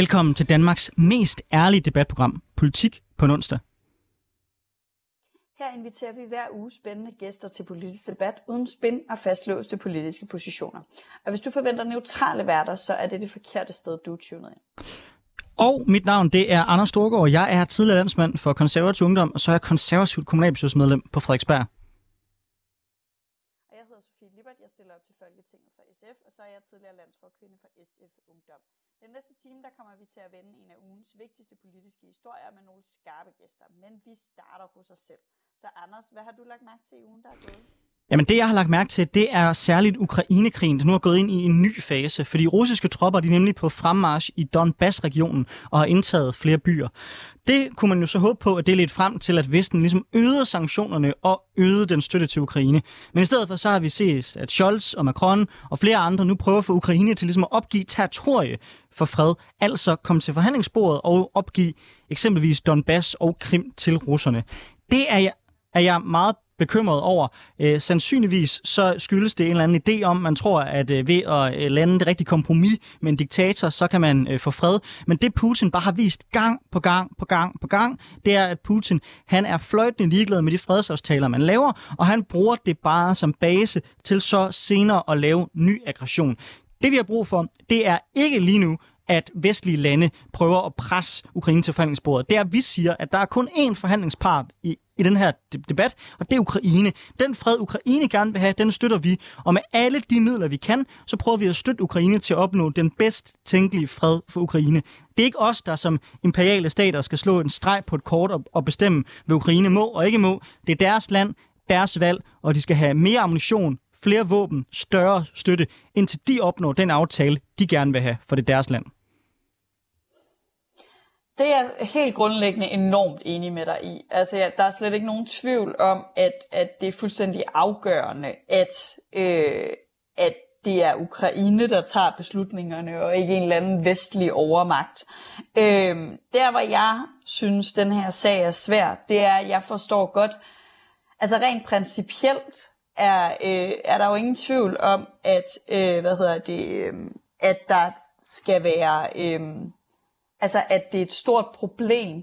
Velkommen til Danmarks mest ærlige debatprogram, Politik på en onsdag. Her inviterer vi hver uge spændende gæster til politisk debat uden spin og fastlåste politiske positioner. Og hvis du forventer neutrale værter, så er det det forkerte sted, du er tunet ind. Og mit navn det er Anders Storgård. Jeg er tidligere landsmand for konservativ ungdom, og så er jeg konservativt kommunalbestyrelsesmedlem på Frederiksberg. Og jeg hedder Sofie Libert, jeg stiller op til Folketinget for SF, og så er jeg tidligere landsforkvinde for SF Ungdom. Den næste time, der kommer vi til at vende en af ugens vigtigste politiske historier med nogle skarpe gæster. Men vi starter hos os selv. Så Anders, hvad har du lagt mærke til i ugen, der er gået? Jamen det, jeg har lagt mærke til, det er særligt Ukrainekrigen, der nu er gået ind i en ny fase, fordi russiske tropper de er nemlig på fremmarsch i Donbass-regionen og har indtaget flere byer. Det kunne man jo så håbe på, at det ledte frem til, at Vesten ligesom øgede sanktionerne og øgede den støtte til Ukraine. Men i stedet for så har vi set, at Scholz og Macron og flere andre nu prøver at få Ukraine til ligesom at opgive territorie for fred, altså komme til forhandlingsbordet og opgive eksempelvis Donbass og Krim til russerne. Det er jeg, er jeg meget bekymret over. Øh, sandsynligvis så skyldes det en eller anden idé om, man tror, at øh, ved at øh, lande det rigtige kompromis med en diktator, så kan man øh, få fred. Men det Putin bare har vist gang på gang på gang på gang, det er, at Putin han er fløjtende ligeglad med de fredsaftaler, man laver, og han bruger det bare som base til så senere at lave ny aggression. Det vi har brug for, det er ikke lige nu at vestlige lande prøver at presse Ukraine til forhandlingsbordet. Det er, at vi siger, at der er kun én forhandlingspart i, i den her debat, og det er Ukraine. Den fred, Ukraine gerne vil have, den støtter vi. Og med alle de midler, vi kan, så prøver vi at støtte Ukraine til at opnå den bedst tænkelige fred for Ukraine. Det er ikke os, der som imperiale stater skal slå en streg på et kort og, og bestemme, hvad Ukraine må og ikke må. Det er deres land, deres valg, og de skal have mere ammunition, flere våben, større støtte, indtil de opnår den aftale, de gerne vil have, for det deres land. Det er jeg helt grundlæggende enormt enig med dig i. Altså, ja, der er slet ikke nogen tvivl om, at, at det er fuldstændig afgørende, at, øh, at det er Ukraine, der tager beslutningerne, og ikke en eller anden vestlig overmagt. Øh, der, hvor jeg synes, den her sag er svær, det er, at jeg forstår godt, altså rent principielt er, øh, er der jo ingen tvivl om, at, øh, hvad hedder det, øh, at der skal være... Øh, altså at det er et stort problem,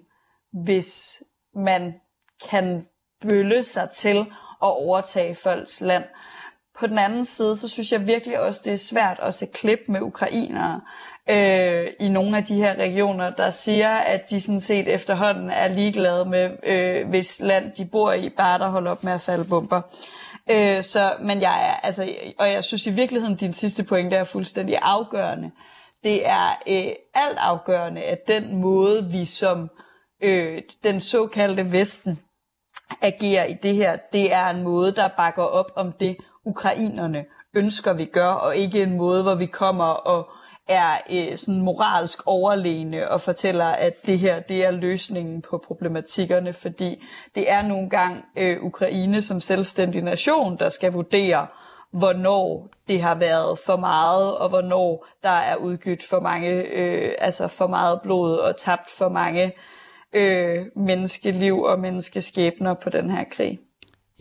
hvis man kan bølle sig til at overtage folks land. På den anden side, så synes jeg virkelig også, det er svært at se klip med ukrainere øh, i nogle af de her regioner, der siger, at de sådan set efterhånden er ligeglade med, øh, hvis land de bor i, bare der holder op med at falde bomber. Øh, så, men jeg er, altså, og jeg synes i virkeligheden, din sidste pointe er fuldstændig afgørende. Det er øh, alt afgørende, at den måde, vi som øh, den såkaldte Vesten agerer i det her, det er en måde, der bakker op om det, ukrainerne ønsker, vi gør, og ikke en måde, hvor vi kommer og er øh, sådan moralsk overlegne og fortæller, at det her det er løsningen på problematikkerne, fordi det er nogle gange øh, Ukraine som selvstændig nation, der skal vurdere, hvornår det har været for meget, og hvornår der er udgydt for mange, øh, altså for meget blod og tabt for mange øh, menneskeliv og menneskeskæbner på den her krig.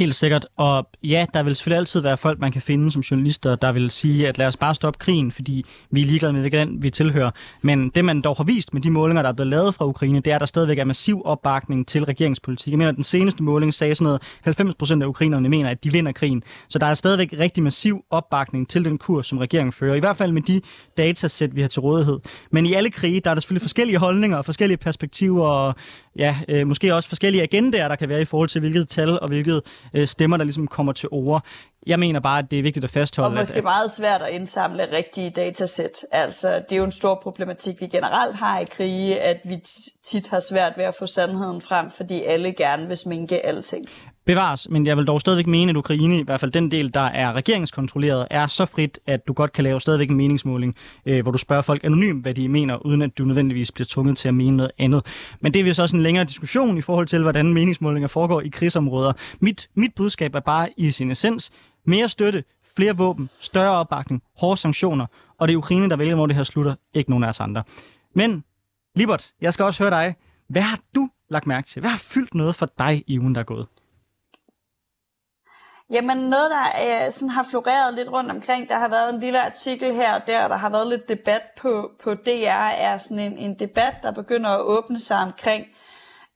Helt sikkert. Og ja, der vil selvfølgelig altid være folk, man kan finde som journalister, der vil sige, at lad os bare stoppe krigen, fordi vi er ligeglade med, hvilken vi tilhører. Men det, man dog har vist med de målinger, der er blevet lavet fra Ukraine, det er, at der stadigvæk er massiv opbakning til regeringspolitik. Jeg mener, at den seneste måling sagde sådan noget, 90 procent af ukrainerne mener, at de vinder krigen. Så der er stadigvæk rigtig massiv opbakning til den kurs, som regeringen fører. I hvert fald med de datasæt, vi har til rådighed. Men i alle krige, der er der selvfølgelig forskellige holdninger og forskellige perspektiver, og ja, øh, måske også forskellige agendaer, der kan være i forhold til, hvilket tal og hvilket øh, stemmer, der ligesom kommer til ord. Jeg mener bare, at det er vigtigt at fastholde. Og måske at, meget svært at indsamle rigtige datasæt. Altså, det er jo en stor problematik, vi generelt har i krige, at vi tit har svært ved at få sandheden frem, fordi alle gerne vil sminke alting. Bevares, men jeg vil dog stadigvæk mene, at Ukraine, i hvert fald den del, der er regeringskontrolleret, er så frit, at du godt kan lave stadigvæk en meningsmåling, øh, hvor du spørger folk anonymt, hvad de mener, uden at du nødvendigvis bliver tvunget til at mene noget andet. Men det er jo så også en længere diskussion i forhold til, hvordan meningsmålinger foregår i krigsområder. Mit, mit budskab er bare i sin essens, mere støtte, flere våben, større opbakning, hårde sanktioner, og det er Ukraine, der vælger, hvor det her slutter, ikke nogen af os andre. Men, Libert, jeg skal også høre dig. Hvad har du lagt mærke til? Hvad har fyldt noget for dig i ugen, der er gået? Jamen noget, der øh, sådan har floreret lidt rundt omkring, der har været en lille artikel her og der, der har været lidt debat på, på DR, er sådan en, en debat, der begynder at åbne sig omkring,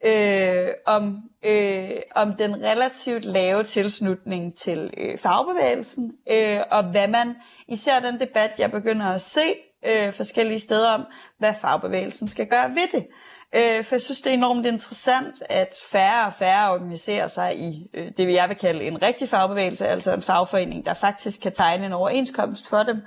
øh, om, øh, om den relativt lave tilslutning til øh, fagbevægelsen, øh, og hvad man, især den debat, jeg begynder at se øh, forskellige steder om, hvad fagbevægelsen skal gøre ved det. Øh, for jeg synes, det er enormt interessant, at færre og færre organiserer sig i øh, det, jeg vil kalde en rigtig fagbevægelse, altså en fagforening, der faktisk kan tegne en overenskomst for dem,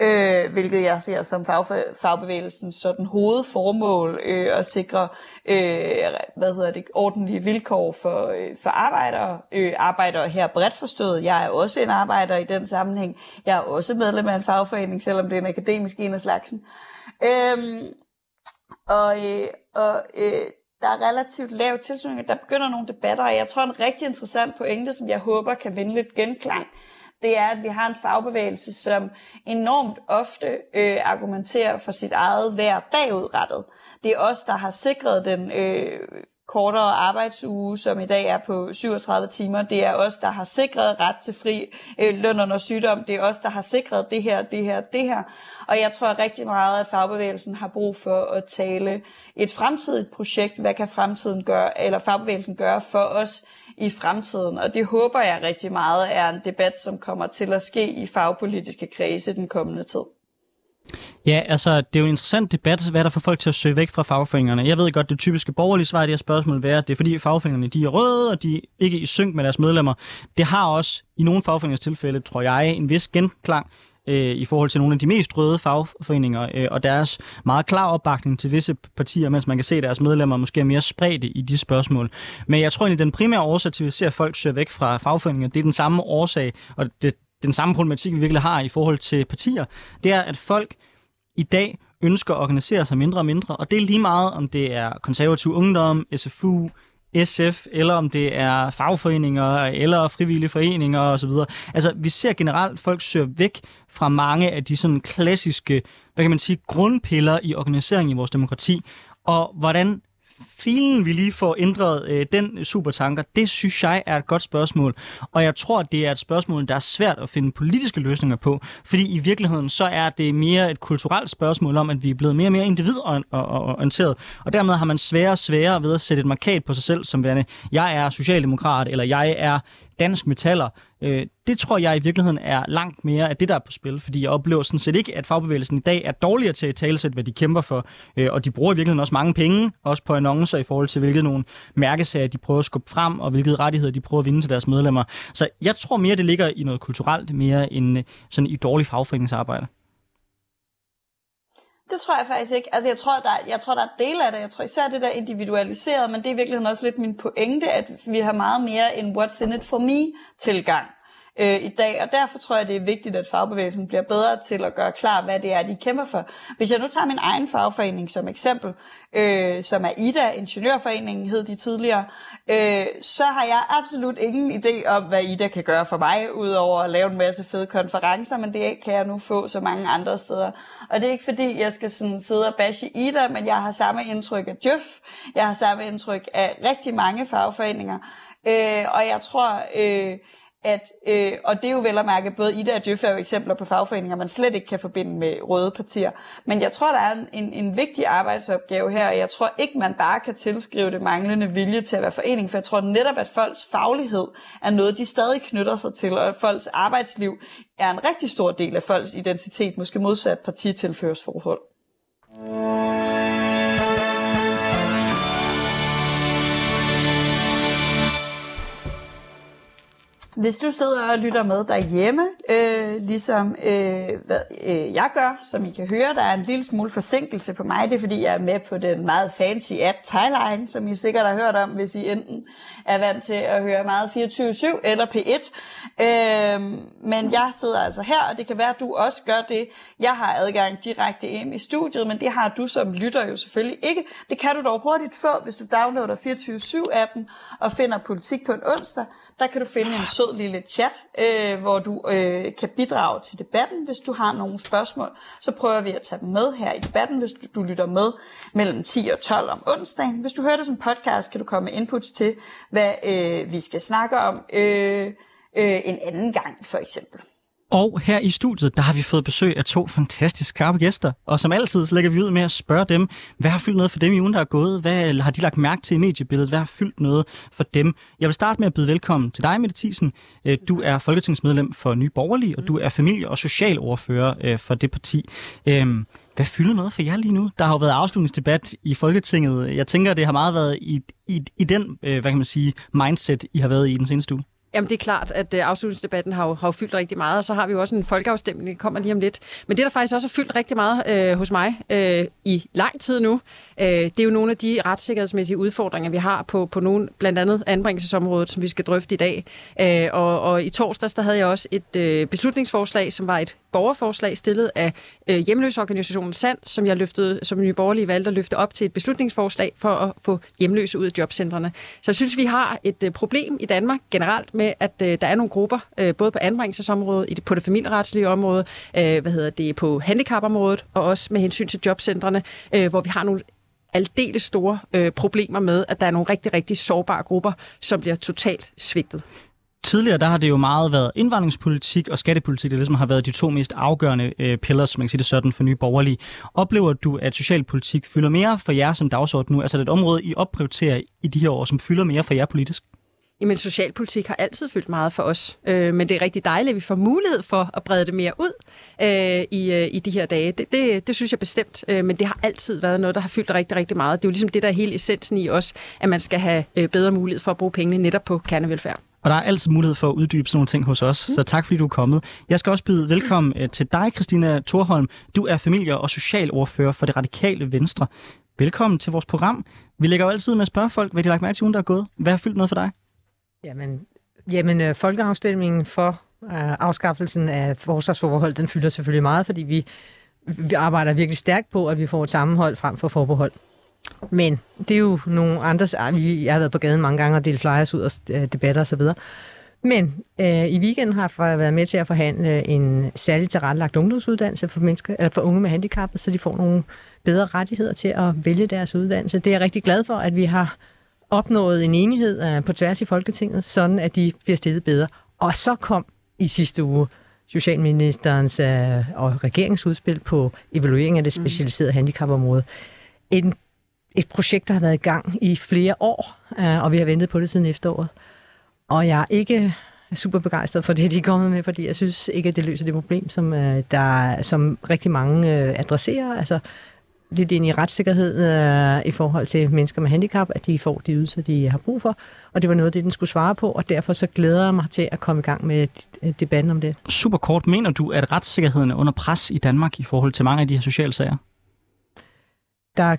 øh, hvilket jeg ser som fag, fagbevægelsen sådan hovedformål øh, at sikre øh, hvad hedder det, ordentlige vilkår for, øh, for arbejdere. Øh, arbejdere her bredt forstået. Jeg er også en arbejder i den sammenhæng. Jeg er også medlem af en fagforening, selvom det er en akademisk en af slagsen. Øh, og, øh, og øh, der er relativt lav tilslutning. Der begynder nogle debatter, og jeg tror en rigtig interessant pointe, som jeg håber kan vinde lidt genklang, det er, at vi har en fagbevægelse, som enormt ofte øh, argumenterer for sit eget værd bagudrettet. Det er os, der har sikret den øh, kortere arbejdsuge, som i dag er på 37 timer. Det er os, der har sikret ret til fri øh, løn under sygdom. Det er os, der har sikret det her, det her, det her. Og jeg tror rigtig meget, at fagbevægelsen har brug for at tale et fremtidigt projekt. Hvad kan fremtiden gøre, eller fagbevægelsen gøre for os i fremtiden? Og det håber jeg rigtig meget er en debat, som kommer til at ske i fagpolitiske kredse den kommende tid. Ja, altså, det er jo en interessant debat, hvad der får folk til at søge væk fra fagforeningerne. Jeg ved godt, det typiske borgerlige svar i det her spørgsmål er, at det er fordi fagforeningerne de er røde, og de er ikke i synk med deres medlemmer. Det har også i nogle fagforeningers tilfælde, tror jeg, en vis genklang øh, i forhold til nogle af de mest røde fagforeninger øh, og deres meget klar opbakning til visse partier, mens man kan se, at deres medlemmer måske er mere spredte i de spørgsmål. Men jeg tror egentlig, den primære årsag til, at vi ser folk søge væk fra fagforeninger, det er den samme årsag, og det, den samme problematik, vi virkelig har i forhold til partier, det er, at folk i dag ønsker at organisere sig mindre og mindre, og det er lige meget, om det er konservativ ungdom, SFU, SF, eller om det er fagforeninger, eller frivillige foreninger osv. Altså, vi ser generelt, at folk søger væk fra mange af de sådan klassiske, hvad kan man sige, grundpiller i organiseringen i vores demokrati, og hvordan filen vi lige får ændret øh, den supertanker, det synes jeg er et godt spørgsmål. Og jeg tror, det er et spørgsmål, der er svært at finde politiske løsninger på. Fordi i virkeligheden, så er det mere et kulturelt spørgsmål om, at vi er blevet mere og mere individorienteret. Og dermed har man sværere og sværere ved at sætte et markat på sig selv, som værende, jeg er socialdemokrat, eller jeg er dansk metaller, øh, det tror jeg i virkeligheden er langt mere af det, der er på spil, fordi jeg oplever sådan set ikke, at fagbevægelsen i dag er dårligere til at talesætte, hvad de kæmper for, øh, og de bruger i virkeligheden også mange penge, også på annoncer i forhold til, hvilke nogle mærkesager de prøver at skubbe frem, og hvilke rettigheder de prøver at vinde til deres medlemmer. Så jeg tror mere, det ligger i noget kulturelt, mere end øh, sådan i dårlig fagforeningsarbejde. Det tror jeg faktisk ikke. Altså, jeg tror, der, jeg tror, der er dele af det. Jeg tror især det der individualiseret, men det er virkelig også lidt min pointe, at vi har meget mere en what's in it for me tilgang øh, i dag, og derfor tror jeg, det er vigtigt, at fagbevægelsen bliver bedre til at gøre klar, hvad det er, de kæmper for. Hvis jeg nu tager min egen fagforening som eksempel, øh, som er IDA, Ingeniørforeningen hed de tidligere, øh, så har jeg absolut ingen idé om, hvad IDA kan gøre for mig, udover at lave en masse fede konferencer, men det kan jeg nu få så mange andre steder. Og det er ikke fordi, jeg skal sådan sidde og bashe IDA, men jeg har samme indtryk af Djøf, jeg har samme indtryk af rigtig mange fagforeninger, øh, og jeg tror... Øh, at, øh, og det er jo vel at mærke, både Ida og Djøf er jo eksempler på fagforeninger, man slet ikke kan forbinde med røde partier. Men jeg tror, der er en, en, en vigtig arbejdsopgave her, og jeg tror ikke, man bare kan tilskrive det manglende vilje til at være forening, for jeg tror netop, at folks faglighed er noget, de stadig knytter sig til, og at folks arbejdsliv er en rigtig stor del af folks identitet, måske modsat partitilførsforhold. Hvis du sidder og lytter med derhjemme, øh, ligesom øh, hvad øh, jeg gør, som I kan høre, der er en lille smule forsinkelse på mig. Det er fordi, jeg er med på den meget fancy app Thailine, som I sikkert har hørt om, hvis I enten er vant til at høre meget 24-7 eller P1. Øh, men jeg sidder altså her, og det kan være, at du også gør det. Jeg har adgang direkte ind i studiet, men det har du som lytter jo selvfølgelig ikke. Det kan du dog hurtigt få, hvis du downloader 24-7-appen og finder politik på en onsdag der kan du finde en sød lille chat, øh, hvor du øh, kan bidrage til debatten. Hvis du har nogle spørgsmål, så prøver vi at tage dem med her i debatten, hvis du, du lytter med mellem 10 og 12 om onsdagen. Hvis du hører det som podcast, kan du komme med inputs til, hvad øh, vi skal snakke om. Øh, øh, en anden gang, for eksempel. Og her i studiet, der har vi fået besøg af to fantastisk skarpe gæster. Og som altid, så lægger vi ud med at spørge dem, hvad har fyldt noget for dem i ugen, der er gået? Hvad har de lagt mærke til i mediebilledet? Hvad har fyldt noget for dem? Jeg vil starte med at byde velkommen til dig, Mette Thiesen. Øh, du er folketingsmedlem for Nye Borgerlige, og du er familie- og socialordfører øh, for det parti. Øhm, hvad fylder noget for jer lige nu? Der har jo været afslutningsdebat i Folketinget. Jeg tænker, det har meget været i, i, i den, øh, hvad kan man sige, mindset, I har været i den seneste uge. Jamen, det er klart, at øh, afslutningsdebatten har jo, har jo fyldt rigtig meget, og så har vi jo også en folkeafstemning, der kommer lige om lidt. Men det, der faktisk også har fyldt rigtig meget øh, hos mig øh, i lang tid nu, øh, det er jo nogle af de retssikkerhedsmæssige udfordringer, vi har på, på nogle, blandt andet anbringelsesområdet, som vi skal drøfte i dag. Øh, og, og i torsdags, der havde jeg også et øh, beslutningsforslag, som var et borgerforslag stillet af øh, hjemløseorganisationen SAND, som jeg løftede, som Nye Borgerlige valgte at løfte op til et beslutningsforslag for at få hjemløse ud af jobcentrene. Så jeg synes, vi har et øh, problem i Danmark generelt med, at øh, der er nogle grupper, øh, både på anbringelsesområdet, i det, på det familieretslige område, øh, hvad hedder det, på handicapområdet, og også med hensyn til jobcentrene, øh, hvor vi har nogle aldeles store øh, problemer med, at der er nogle rigtig, rigtig sårbare grupper, som bliver totalt svigtet. Tidligere der har det jo meget været indvandringspolitik og skattepolitik, der ligesom har været de to mest afgørende øh, pillars, man kan sige det sådan, for nye borgerlige. Oplever du, at socialpolitik fylder mere for jer som dagsorden nu? Altså er det et område, I opprioriterer i de her år, som fylder mere for jer politisk? Jamen, socialpolitik har altid fyldt meget for os, øh, men det er rigtig dejligt, at vi får mulighed for at brede det mere ud øh, i, øh, i de her dage. Det, det, det synes jeg bestemt, øh, men det har altid været noget, der har fyldt rigtig, rigtig meget. Det er jo ligesom det, der er hele essensen i os, at man skal have øh, bedre mulighed for at bruge pengene netop på kernevelfærd. Og der er altid mulighed for at uddybe sådan nogle ting hos os, mm. så tak fordi du er kommet. Jeg skal også byde velkommen øh, til dig, Christina Thorholm. Du er familie- og socialordfører for det radikale Venstre. Velkommen til vores program. Vi lægger jo altid med at spørge folk, hvad de har lagt mærke til ugen, der er gået. Hvad har fyldt noget for dig? Jamen, jamen øh, folkeafstemningen for øh, afskaffelsen af forsvarsforbehold, den fylder selvfølgelig meget, fordi vi, vi arbejder virkelig stærkt på, at vi får et sammenhold frem for forbehold. Men det er jo nogle andres... Ah, jeg har været på gaden mange gange og delt flyers ud og øh, debatter osv. Men øh, i weekenden har jeg været med til at forhandle en særligt tilrettelagt ungdomsuddannelse for, mennesker, eller for unge med handicap, så de får nogle bedre rettigheder til at vælge deres uddannelse. Det er jeg rigtig glad for, at vi har opnået en enighed uh, på tværs i Folketinget, sådan at de bliver stillet bedre. Og så kom i sidste uge Socialministerens uh, og regeringsudspil på evaluering af det mm. specialiserede handicapområde. En, et projekt, der har været i gang i flere år, uh, og vi har ventet på det siden efteråret. Og jeg er ikke super begejstret for det, de er kommet med, fordi jeg synes ikke, at det løser det problem, som, der, som rigtig mange adresserer. Altså, lidt ind i retssikkerhed øh, i forhold til mennesker med handicap, at de får de ydelser, de har brug for. Og det var noget af det, den skulle svare på, og derfor så glæder jeg mig til at komme i gang med debatten om det. Super kort, mener du, at retssikkerheden er under pres i Danmark i forhold til mange af de her sociale sager? Der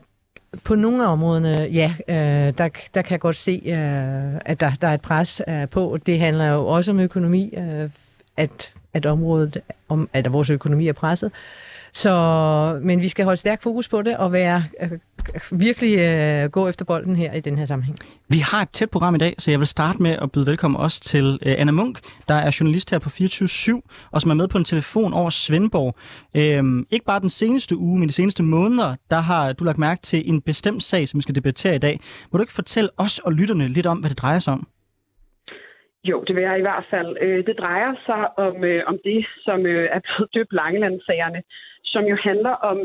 på nogle af områderne, ja, øh, der, der kan jeg godt se, øh, at der, der er et pres øh, på. Det handler jo også om økonomi, øh, at, at området, om, at vores økonomi er presset. Så, men vi skal holde stærk fokus på det og være øh, virkelig øh, gå efter bolden her i den her sammenhæng. Vi har et tæt program i dag, så jeg vil starte med at byde velkommen også til øh, Anna Munk, der er journalist her på 24 og som er med på en telefon over Svendborg. Øhm, ikke bare den seneste uge, men de seneste måneder, der har du lagt mærke til en bestemt sag, som vi skal debattere i dag. Må du ikke fortælle os og lytterne lidt om, hvad det drejer sig om? Jo, det vil jeg i hvert fald. Øh, det drejer sig om, øh, om det, som øh, er blevet døbt Langelandsagerne, som jo handler om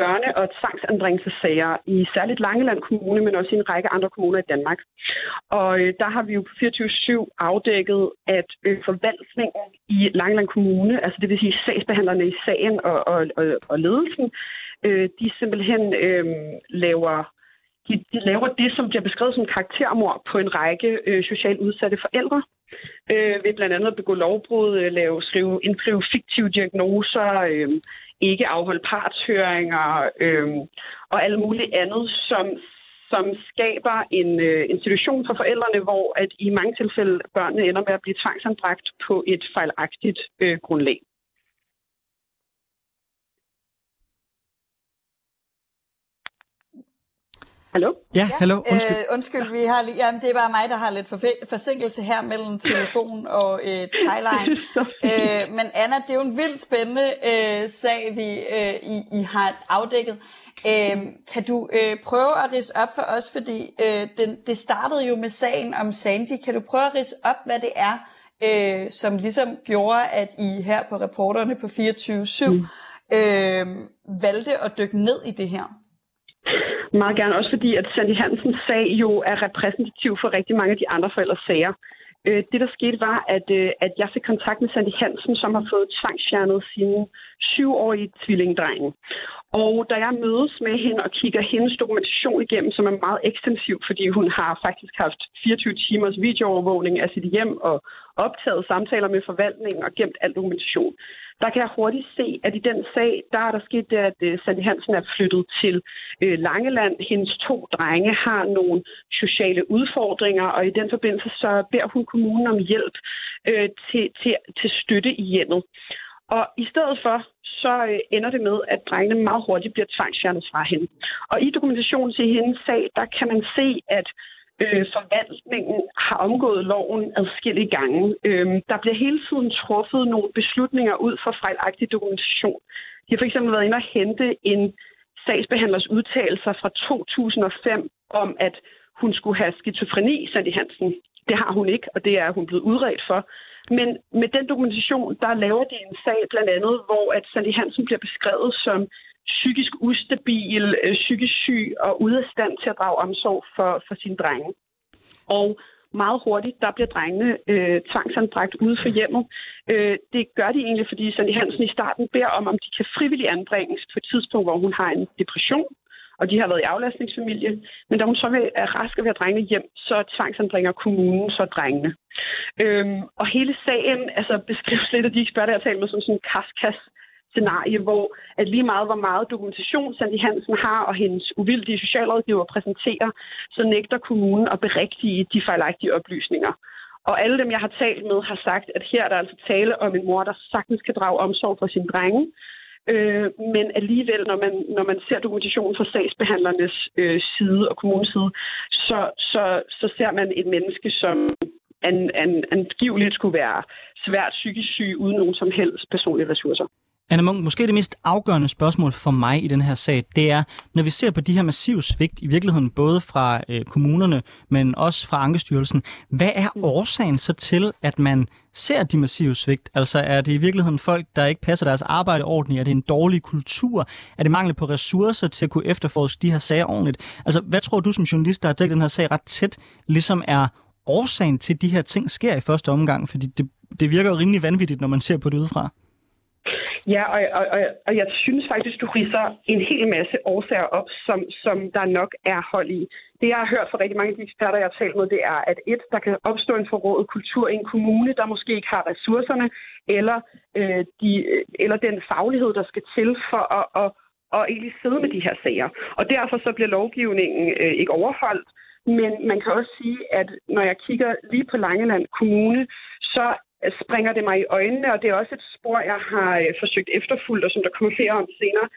børne- og tvangsanbringelsessager i særligt Langeland Kommune, men også i en række andre kommuner i Danmark. Og øh, der har vi jo på 24-7 afdækket, at øh, forvaltningen i Langeland Kommune, altså det vil sige sagsbehandlerne i sagen og, og, og, og ledelsen, øh, de simpelthen øh, laver de, de laver det, som bliver beskrevet som karaktermord på en række øh, socialt udsatte forældre. Øh, ved blandt andet at begå lovbrud, øh, lave, skrive, indskrive fiktive diagnoser, øh, ikke afholde partshøringer øh, og alt muligt andet, som, som skaber en øh, institution for forældrene, hvor at i mange tilfælde børnene ender med at blive tvangsanbragt på et fejlagtigt øh, grundlag. Hallo? Ja, hallo. Undskyld. Øh, undskyld, vi har, jamen, det er bare mig, der har lidt forsinkelse her mellem telefon og øh, Thailand. øh, men Anna, det er jo en vildt spændende øh, sag, vi øh, I, I har afdækket. Øh, kan du øh, prøve at rise op for os, fordi øh, den, det startede jo med sagen om Sandy. Kan du prøve at rise op, hvad det er, øh, som ligesom gjorde, at I her på reporterne på 24-7 mm. øh, valgte at dykke ned i det her? Meget gerne, også fordi at Sandy Hansens sag jo er repræsentativ for rigtig mange af de andre forældres sager. Øh, det, der skete, var, at, øh, at jeg fik kontakt med Sandy Hansen, som har fået tvangsfjernet sin syvårige tvillingdreng. Og da jeg mødes med hende og kigger hendes dokumentation igennem, som er meget ekstensiv, fordi hun har faktisk haft 24 timers videoovervågning af sit hjem og optaget samtaler med forvaltningen og gemt al dokumentation, der kan jeg hurtigt se, at i den sag, der er der sket det, at øh, Sandy Hansen er flyttet til øh, Langeland. Hendes to drenge har nogle sociale udfordringer, og i den forbindelse så beder hun kommunen om hjælp øh, til, til, til støtte i hjemmet. Og i stedet for, så øh, ender det med, at drengene meget hurtigt bliver tvangsfjernet fra hende. Og i dokumentationen til hendes sag, der kan man se, at øh, forvaltningen har omgået loven adskillige gange. Øh, der bliver hele tiden truffet nogle beslutninger ud fra fejlagtig dokumentation. De har fx været inde og hente en sagsbehandlers udtalelser fra 2005 om, at hun skulle have skizofreni, Sandy Hansen. Det har hun ikke, og det er hun blevet udredt for. Men med den dokumentation, der laver de en sag blandt andet, hvor at Sandy Hansen bliver beskrevet som psykisk ustabil, øh, psykisk syg og ude af stand til at drage omsorg for, for sine drenge. Og meget hurtigt, der bliver drengene øh, tvangsanbragt ude for hjemmet. Øh, det gør de egentlig, fordi Sandy Hansen i starten beder om, om de kan frivilligt anbringes på et tidspunkt, hvor hun har en depression, og de har været i aflastningsfamilie. Men da hun så er rask og ved at drengene hjem, så tvangsanbringer kommunen så drengene. Øhm, og hele sagen altså, beskrives lidt af de eksperter, jeg har talt med, som sådan en kaskas scenarie, hvor at lige meget, hvor meget dokumentation Sandy Hansen har, og hendes uvildige socialrådgiver præsenterer, så nægter kommunen at berigtige de fejlagtige oplysninger. Og alle dem, jeg har talt med, har sagt, at her er der altså tale om en mor, der sagtens kan drage omsorg for sin drenge, Øh, men alligevel, når man, når man ser dokumentationen fra sagsbehandlernes øh, side og kommunens side, så, så, så ser man et menneske, som an, an, angiveligt skulle være svært psykisk syg, uden nogen som helst personlige ressourcer. Anna Munk, måske det mest afgørende spørgsmål for mig i den her sag, det er, når vi ser på de her massive svigt, i virkeligheden både fra øh, kommunerne, men også fra Ankestyrelsen, hvad er mm. årsagen så til, at man ser de massive svigt? Altså er det i virkeligheden folk, der ikke passer deres arbejde ordentligt? Er det en dårlig kultur? Er det mangel på ressourcer til at kunne efterforske de her sager ordentligt? Altså hvad tror du som journalist, der har dækket den her sag ret tæt, ligesom er årsagen til, at de her ting sker i første omgang? Fordi det, det virker jo rimelig vanvittigt, når man ser på det udefra. Ja, og, og, og, og jeg synes faktisk, du riser en hel masse årsager op, som, som der nok er hold i. Det, jeg har hørt fra rigtig mange af de eksperter, jeg har talt med, det er, at et, der kan opstå en forrådet kultur i en kommune, der måske ikke har ressourcerne, eller, øh, de, eller den faglighed, der skal til for at, at, at egentlig sidde med de her sager. Og derfor så bliver lovgivningen øh, ikke overholdt. Men man kan også sige, at når jeg kigger lige på Langeland Kommune, så Øh, springer det mig i øjnene, og det er også et spor, jeg har øh, forsøgt efterfulgt, og som der kommer flere om senere,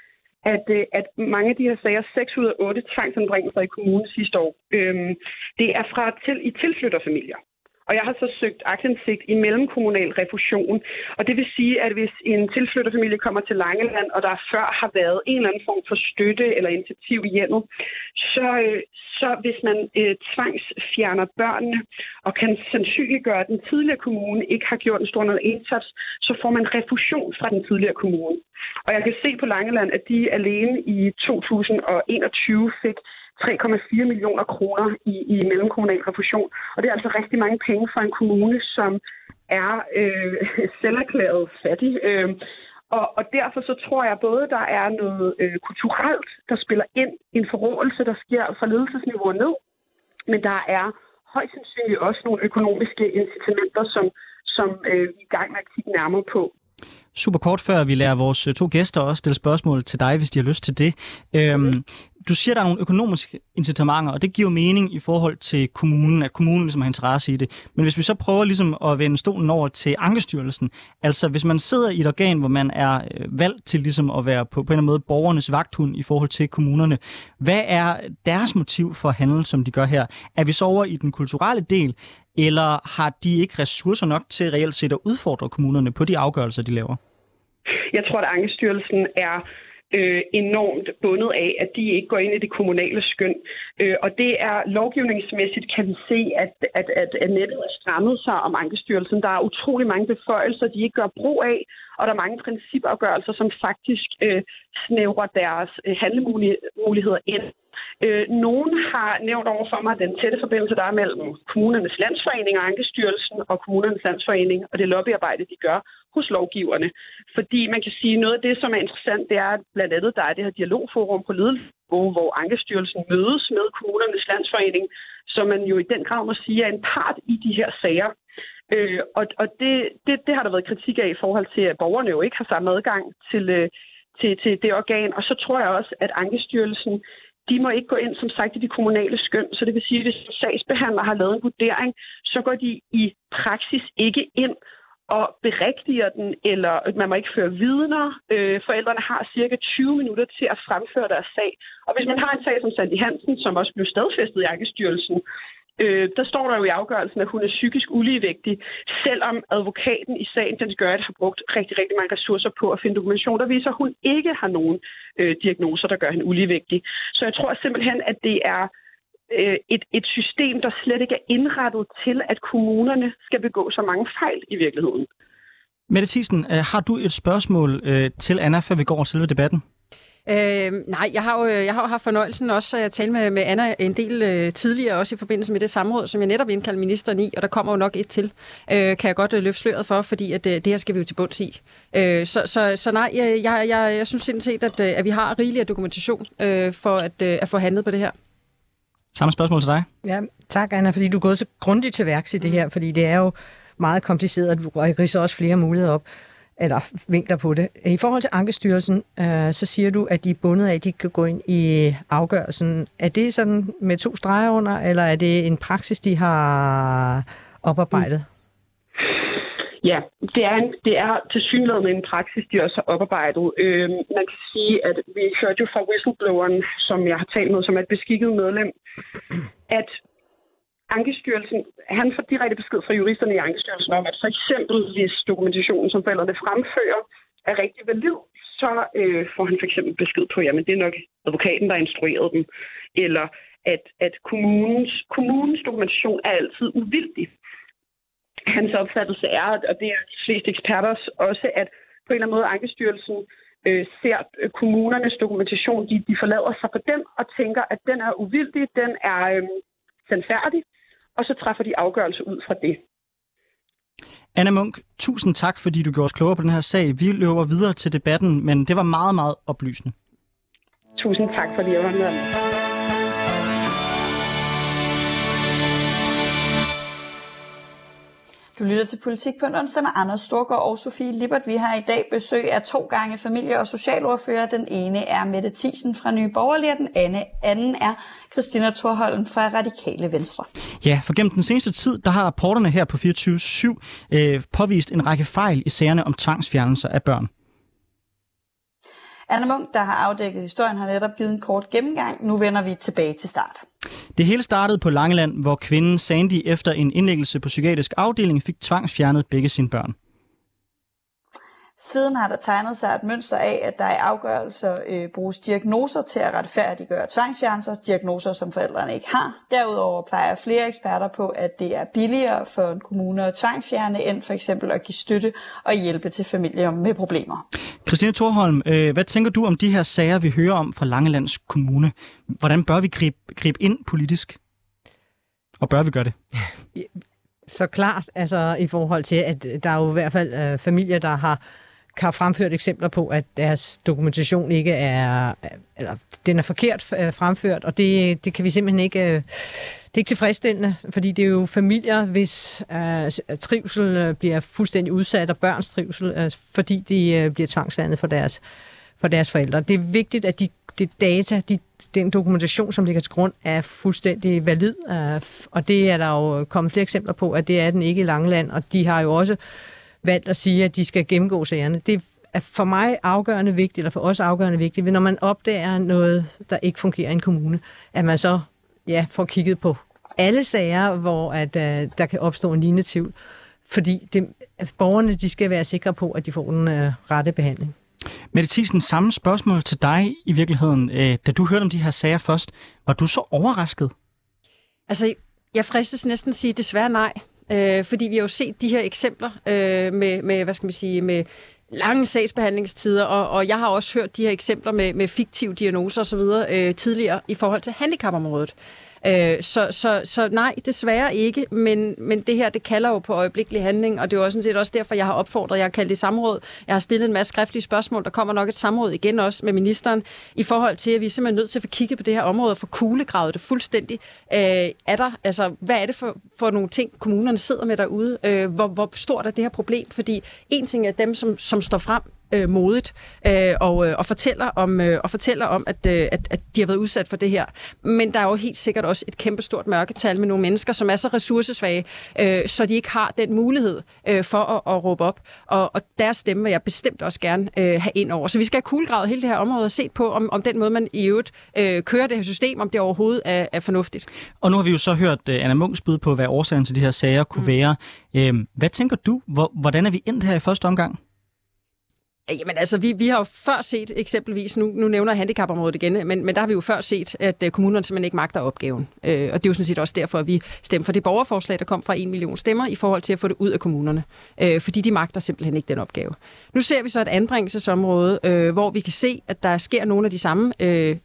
at, øh, at mange af de her sager, 6 ud af 8 tvangsanbringelser i kommunen sidste år, øhm, det er fra til, i tilflytterfamilier. Og jeg har så søgt aktindsigt i mellemkommunal refusion. Og det vil sige, at hvis en tilflytterfamilie kommer til Langeland, og der før har været en eller anden form for støtte eller initiativ i hjemmet, så, øh, så hvis man øh, tvangsfjerner børnene og kan sandsynliggøre, at den tidligere kommune ikke har gjort en stor noget indsats, så får man refusion fra den tidligere kommune. Og jeg kan se på Langeland, at de alene i 2021 fik 3,4 millioner kroner i, i mellemkommunal refusion. Og det er altså rigtig mange penge for en kommune, som er øh, selverklæret fattig. Øh, og, og derfor så tror jeg både, der er noget øh, kulturelt, der spiller ind, en forrådelse, der sker fra ledelsesniveau ned, men der er højst sandsynligt også nogle økonomiske incitamenter, som, som øh, vi er i gang med at kigge nærmere på. Super kort før vi lærer vores to gæster også stille spørgsmål til dig, hvis de har lyst til det. Øhm, du siger, at der er nogle økonomiske incitamenter, og det giver mening i forhold til kommunen, at kommunen ligesom har interesse i det. Men hvis vi så prøver ligesom at vende stolen over til Ankestyrelsen, altså hvis man sidder i et organ, hvor man er øh, valgt til ligesom at være på, på en eller anden måde borgernes vagthund i forhold til kommunerne, hvad er deres motiv for at handle, som de gør her? Er vi så over i den kulturelle del, eller har de ikke ressourcer nok til reelt set at udfordre kommunerne på de afgørelser, de laver? Jeg tror, at Ankestyrelsen er øh, enormt bundet af, at de ikke går ind i det kommunale skøn. Øh, og det er lovgivningsmæssigt, kan vi se, at, at, at, at nettet er strammet sig om Ankestyrelsen. Der er utrolig mange beføjelser, de ikke gør brug af, og der er mange principafgørelser, som faktisk øh, snævrer deres øh, handlemuligheder ind. Øh, nogen har nævnt over for mig den tætte forbindelse, der er mellem kommunernes landsforening og Ankestyrelsen og kommunernes landsforening og det lobbyarbejde, de gør hos lovgiverne. Fordi man kan sige, noget af det, som er interessant, det er, at blandt andet der er det her dialogforum på ledelsesniveau, hvor Ankestyrelsen mødes med kommunernes landsforening, som man jo i den grad må sige er en part i de her sager. Øh, og og det, det, det har der været kritik af i forhold til, at borgerne jo ikke har samme adgang til, øh, til, til det organ. Og så tror jeg også, at Ankestyrelsen de må ikke gå ind, som sagt, i de kommunale skøn. Så det vil sige, at hvis sagsbehandler har lavet en vurdering, så går de i praksis ikke ind og berigtiger den, eller man må ikke føre vidner. Øh, forældrene har cirka 20 minutter til at fremføre deres sag. Og hvis man har en sag som Sandy Hansen, som også blev stadfæstet i Ankestyrelsen, øh, der står der jo i afgørelsen, at hun er psykisk uligevægtig, selvom advokaten i sagen, den gør, at har brugt rigtig, rigtig mange ressourcer på at finde dokumentation, der viser, at hun ikke har nogen øh, diagnoser, der gør hende uligevægtig. Så jeg tror simpelthen, at det er øh, et, et system, der slet ikke er indrettet til, at kommunerne skal begå så mange fejl i virkeligheden. Mette Thiesen, øh, har du et spørgsmål øh, til Anna, før vi går over selve debatten? Øh, nej, jeg har, jo, jeg har jo haft fornøjelsen også at tale med, med Anna en del øh, tidligere, også i forbindelse med det samråd, som jeg netop indkaldte ministeren i, og der kommer jo nok et til, øh, kan jeg godt øh, løfte sløret for, fordi at, øh, det her skal vi jo til bunds i. Øh, så, så, så nej, jeg, jeg, jeg, jeg synes sindssygt, at, øh, at vi har rigelig af dokumentation øh, for at, øh, at få handlet på det her. Samme spørgsmål til dig. Ja, tak Anna, fordi du er gået så grundigt til værks i det her, fordi det er jo meget kompliceret, og du ridser også flere muligheder op eller vinkler på det. I forhold til Ankestyrelsen, øh, så siger du, at de er bundet af, at de kan gå ind i afgørelsen. Er det sådan med to streger under, eller er det en praksis, de har oparbejdet? Mm. Ja, det er, en, det er til synligheden en praksis, de også har oparbejdet. Øh, man kan sige, at vi hørte jo fra whistlebloweren, som jeg har talt med, som er et beskikket medlem, at Ankestyrelsen, han får direkte besked fra juristerne i Ankestyrelsen om, at for eksempel hvis dokumentationen, som forældrene fremfører, er rigtig valid, så øh, får han for eksempel besked på, jamen det er nok advokaten, der instruerede dem, eller at, at kommunens, kommunens dokumentation er altid uvildig. Hans opfattelse er, og det er de fleste eksperter også, at på en eller anden måde Ankestyrelsen øh, ser øh, kommunernes dokumentation, de, de forlader sig på den og tænker, at den er uvildig, den er øh, sandfærdig, og så træffer de afgørelse ud fra det. Anna Munk, tusind tak, fordi du gjorde os klogere på den her sag. Vi løber videre til debatten, men det var meget, meget oplysende. Tusind tak, fordi jeg var med. Du lytter til Politik på en onsdag med Anders Storgård og Sofie Lippert. Vi har i dag besøg af to gange familie- og socialordfører. Den ene er Mette Thiesen fra Nye Borgerlige, og den anden er Christina Thorholm fra Radikale Venstre. Ja, for gennem den seneste tid, der har rapporterne her på 24-7 øh, påvist en række fejl i sagerne om tvangsfjernelser af børn. Anna Munk, der har afdækket historien, har netop givet en kort gennemgang. Nu vender vi tilbage til start. Det hele startede på Langeland, hvor kvinden Sandy efter en indlæggelse på psykiatrisk afdeling fik tvangsfjernet begge sine børn. Siden har der tegnet sig et mønster af, at der i afgørelser øh, bruges diagnoser til at retfærdiggøre tvangsfjernelser, diagnoser som forældrene ikke har. Derudover plejer flere eksperter på, at det er billigere for en kommune at tvangsfjerne, end for eksempel at give støtte og hjælpe til familier med problemer. Christine Thorholm, øh, hvad tænker du om de her sager, vi hører om fra Langelands Kommune? Hvordan bør vi gribe, gribe ind politisk? Og bør vi gøre det? Så klart, altså i forhold til, at der er jo i hvert fald øh, familier, der har har fremført eksempler på, at deres dokumentation ikke er, eller den er forkert øh, fremført, og det, det kan vi simpelthen ikke, øh, det er ikke tilfredsstillende, fordi det er jo familier, hvis uh, trivsel bliver fuldstændig udsat, og børns trivsel, uh, fordi de uh, bliver tvangslandet for deres, for deres forældre. Det er vigtigt, at de, det data, de, den dokumentation, som ligger til grund, er fuldstændig valid, uh, og det er der jo kommet flere eksempler på, at det er den ikke i Langeland, og de har jo også valgt at sige, at de skal gennemgå sagerne. Det er for mig afgørende vigtigt, eller for os afgørende vigtigt, når man opdager noget, der ikke fungerer i en kommune, at man så ja, får kigget på alle sager, hvor at, uh, der kan opstå en lignende tvivl. Fordi det, borgerne de skal være sikre på, at de får den uh, rette behandling. Mette Thiesen, samme spørgsmål til dig i virkeligheden. Øh, da du hørte om de her sager først, var du så overrasket? Altså, jeg fristes næsten at sige desværre nej. Øh, fordi vi har jo set de her eksempler øh, med, med, hvad skal man sige, med lange sagsbehandlingstider, og, og jeg har også hørt de her eksempler med, med fiktive diagnoser osv. Øh, tidligere i forhold til handicapområdet. Øh, så, så, så nej, desværre ikke, men, men det her, det kalder jo på øjeblikkelig handling, og det er jo sådan set også derfor, jeg har opfordret, jeg har kaldt det samråd. Jeg har stillet en masse skriftlige spørgsmål, der kommer nok et samråd igen også med ministeren, i forhold til, at vi er simpelthen nødt til at få kigget på det her område og få kuglegravet det fuldstændig. Øh, er der, altså, hvad er det for, for nogle ting, kommunerne sidder med derude? Øh, hvor, hvor stort er det her problem? Fordi en ting er dem, som, som står frem øh, modigt øh, og, øh, og fortæller om øh, og fortæller om at, øh, at at de har været udsat for det her. Men der er jo helt sikkert også et kæmpestort mørketal med nogle mennesker, som er så ressourcesvage, øh, så de ikke har den mulighed øh, for at, at råbe op. Og, og deres stemme vil jeg bestemt også gerne øh, have ind over. Så vi skal have kuglegravet hele det her område og set på, om, om den måde, man i øvrigt øh, kører det her system, om det overhovedet er, er fornuftigt. Og nu har vi jo så hørt uh, Anna Munks bud på, hvad årsagen til de her sager kunne mm. være. Øh, hvad tænker du? Hvor, hvordan er vi endt her i første omgang? Jamen altså, vi, vi har jo før set eksempelvis, nu, nu nævner jeg handicapområdet igen, men, men der har vi jo før set, at øh, kommunerne simpelthen ikke magter opgaven. Øh, og det er jo sådan set også derfor, at vi stemmer for det borgerforslag, der kom fra en million stemmer, i forhold til at få det ud af kommunerne. Øh, fordi de magter simpelthen ikke den opgave. Nu ser vi så et anbringelsesområde, øh, hvor vi kan se, at der sker nogle af de samme øh,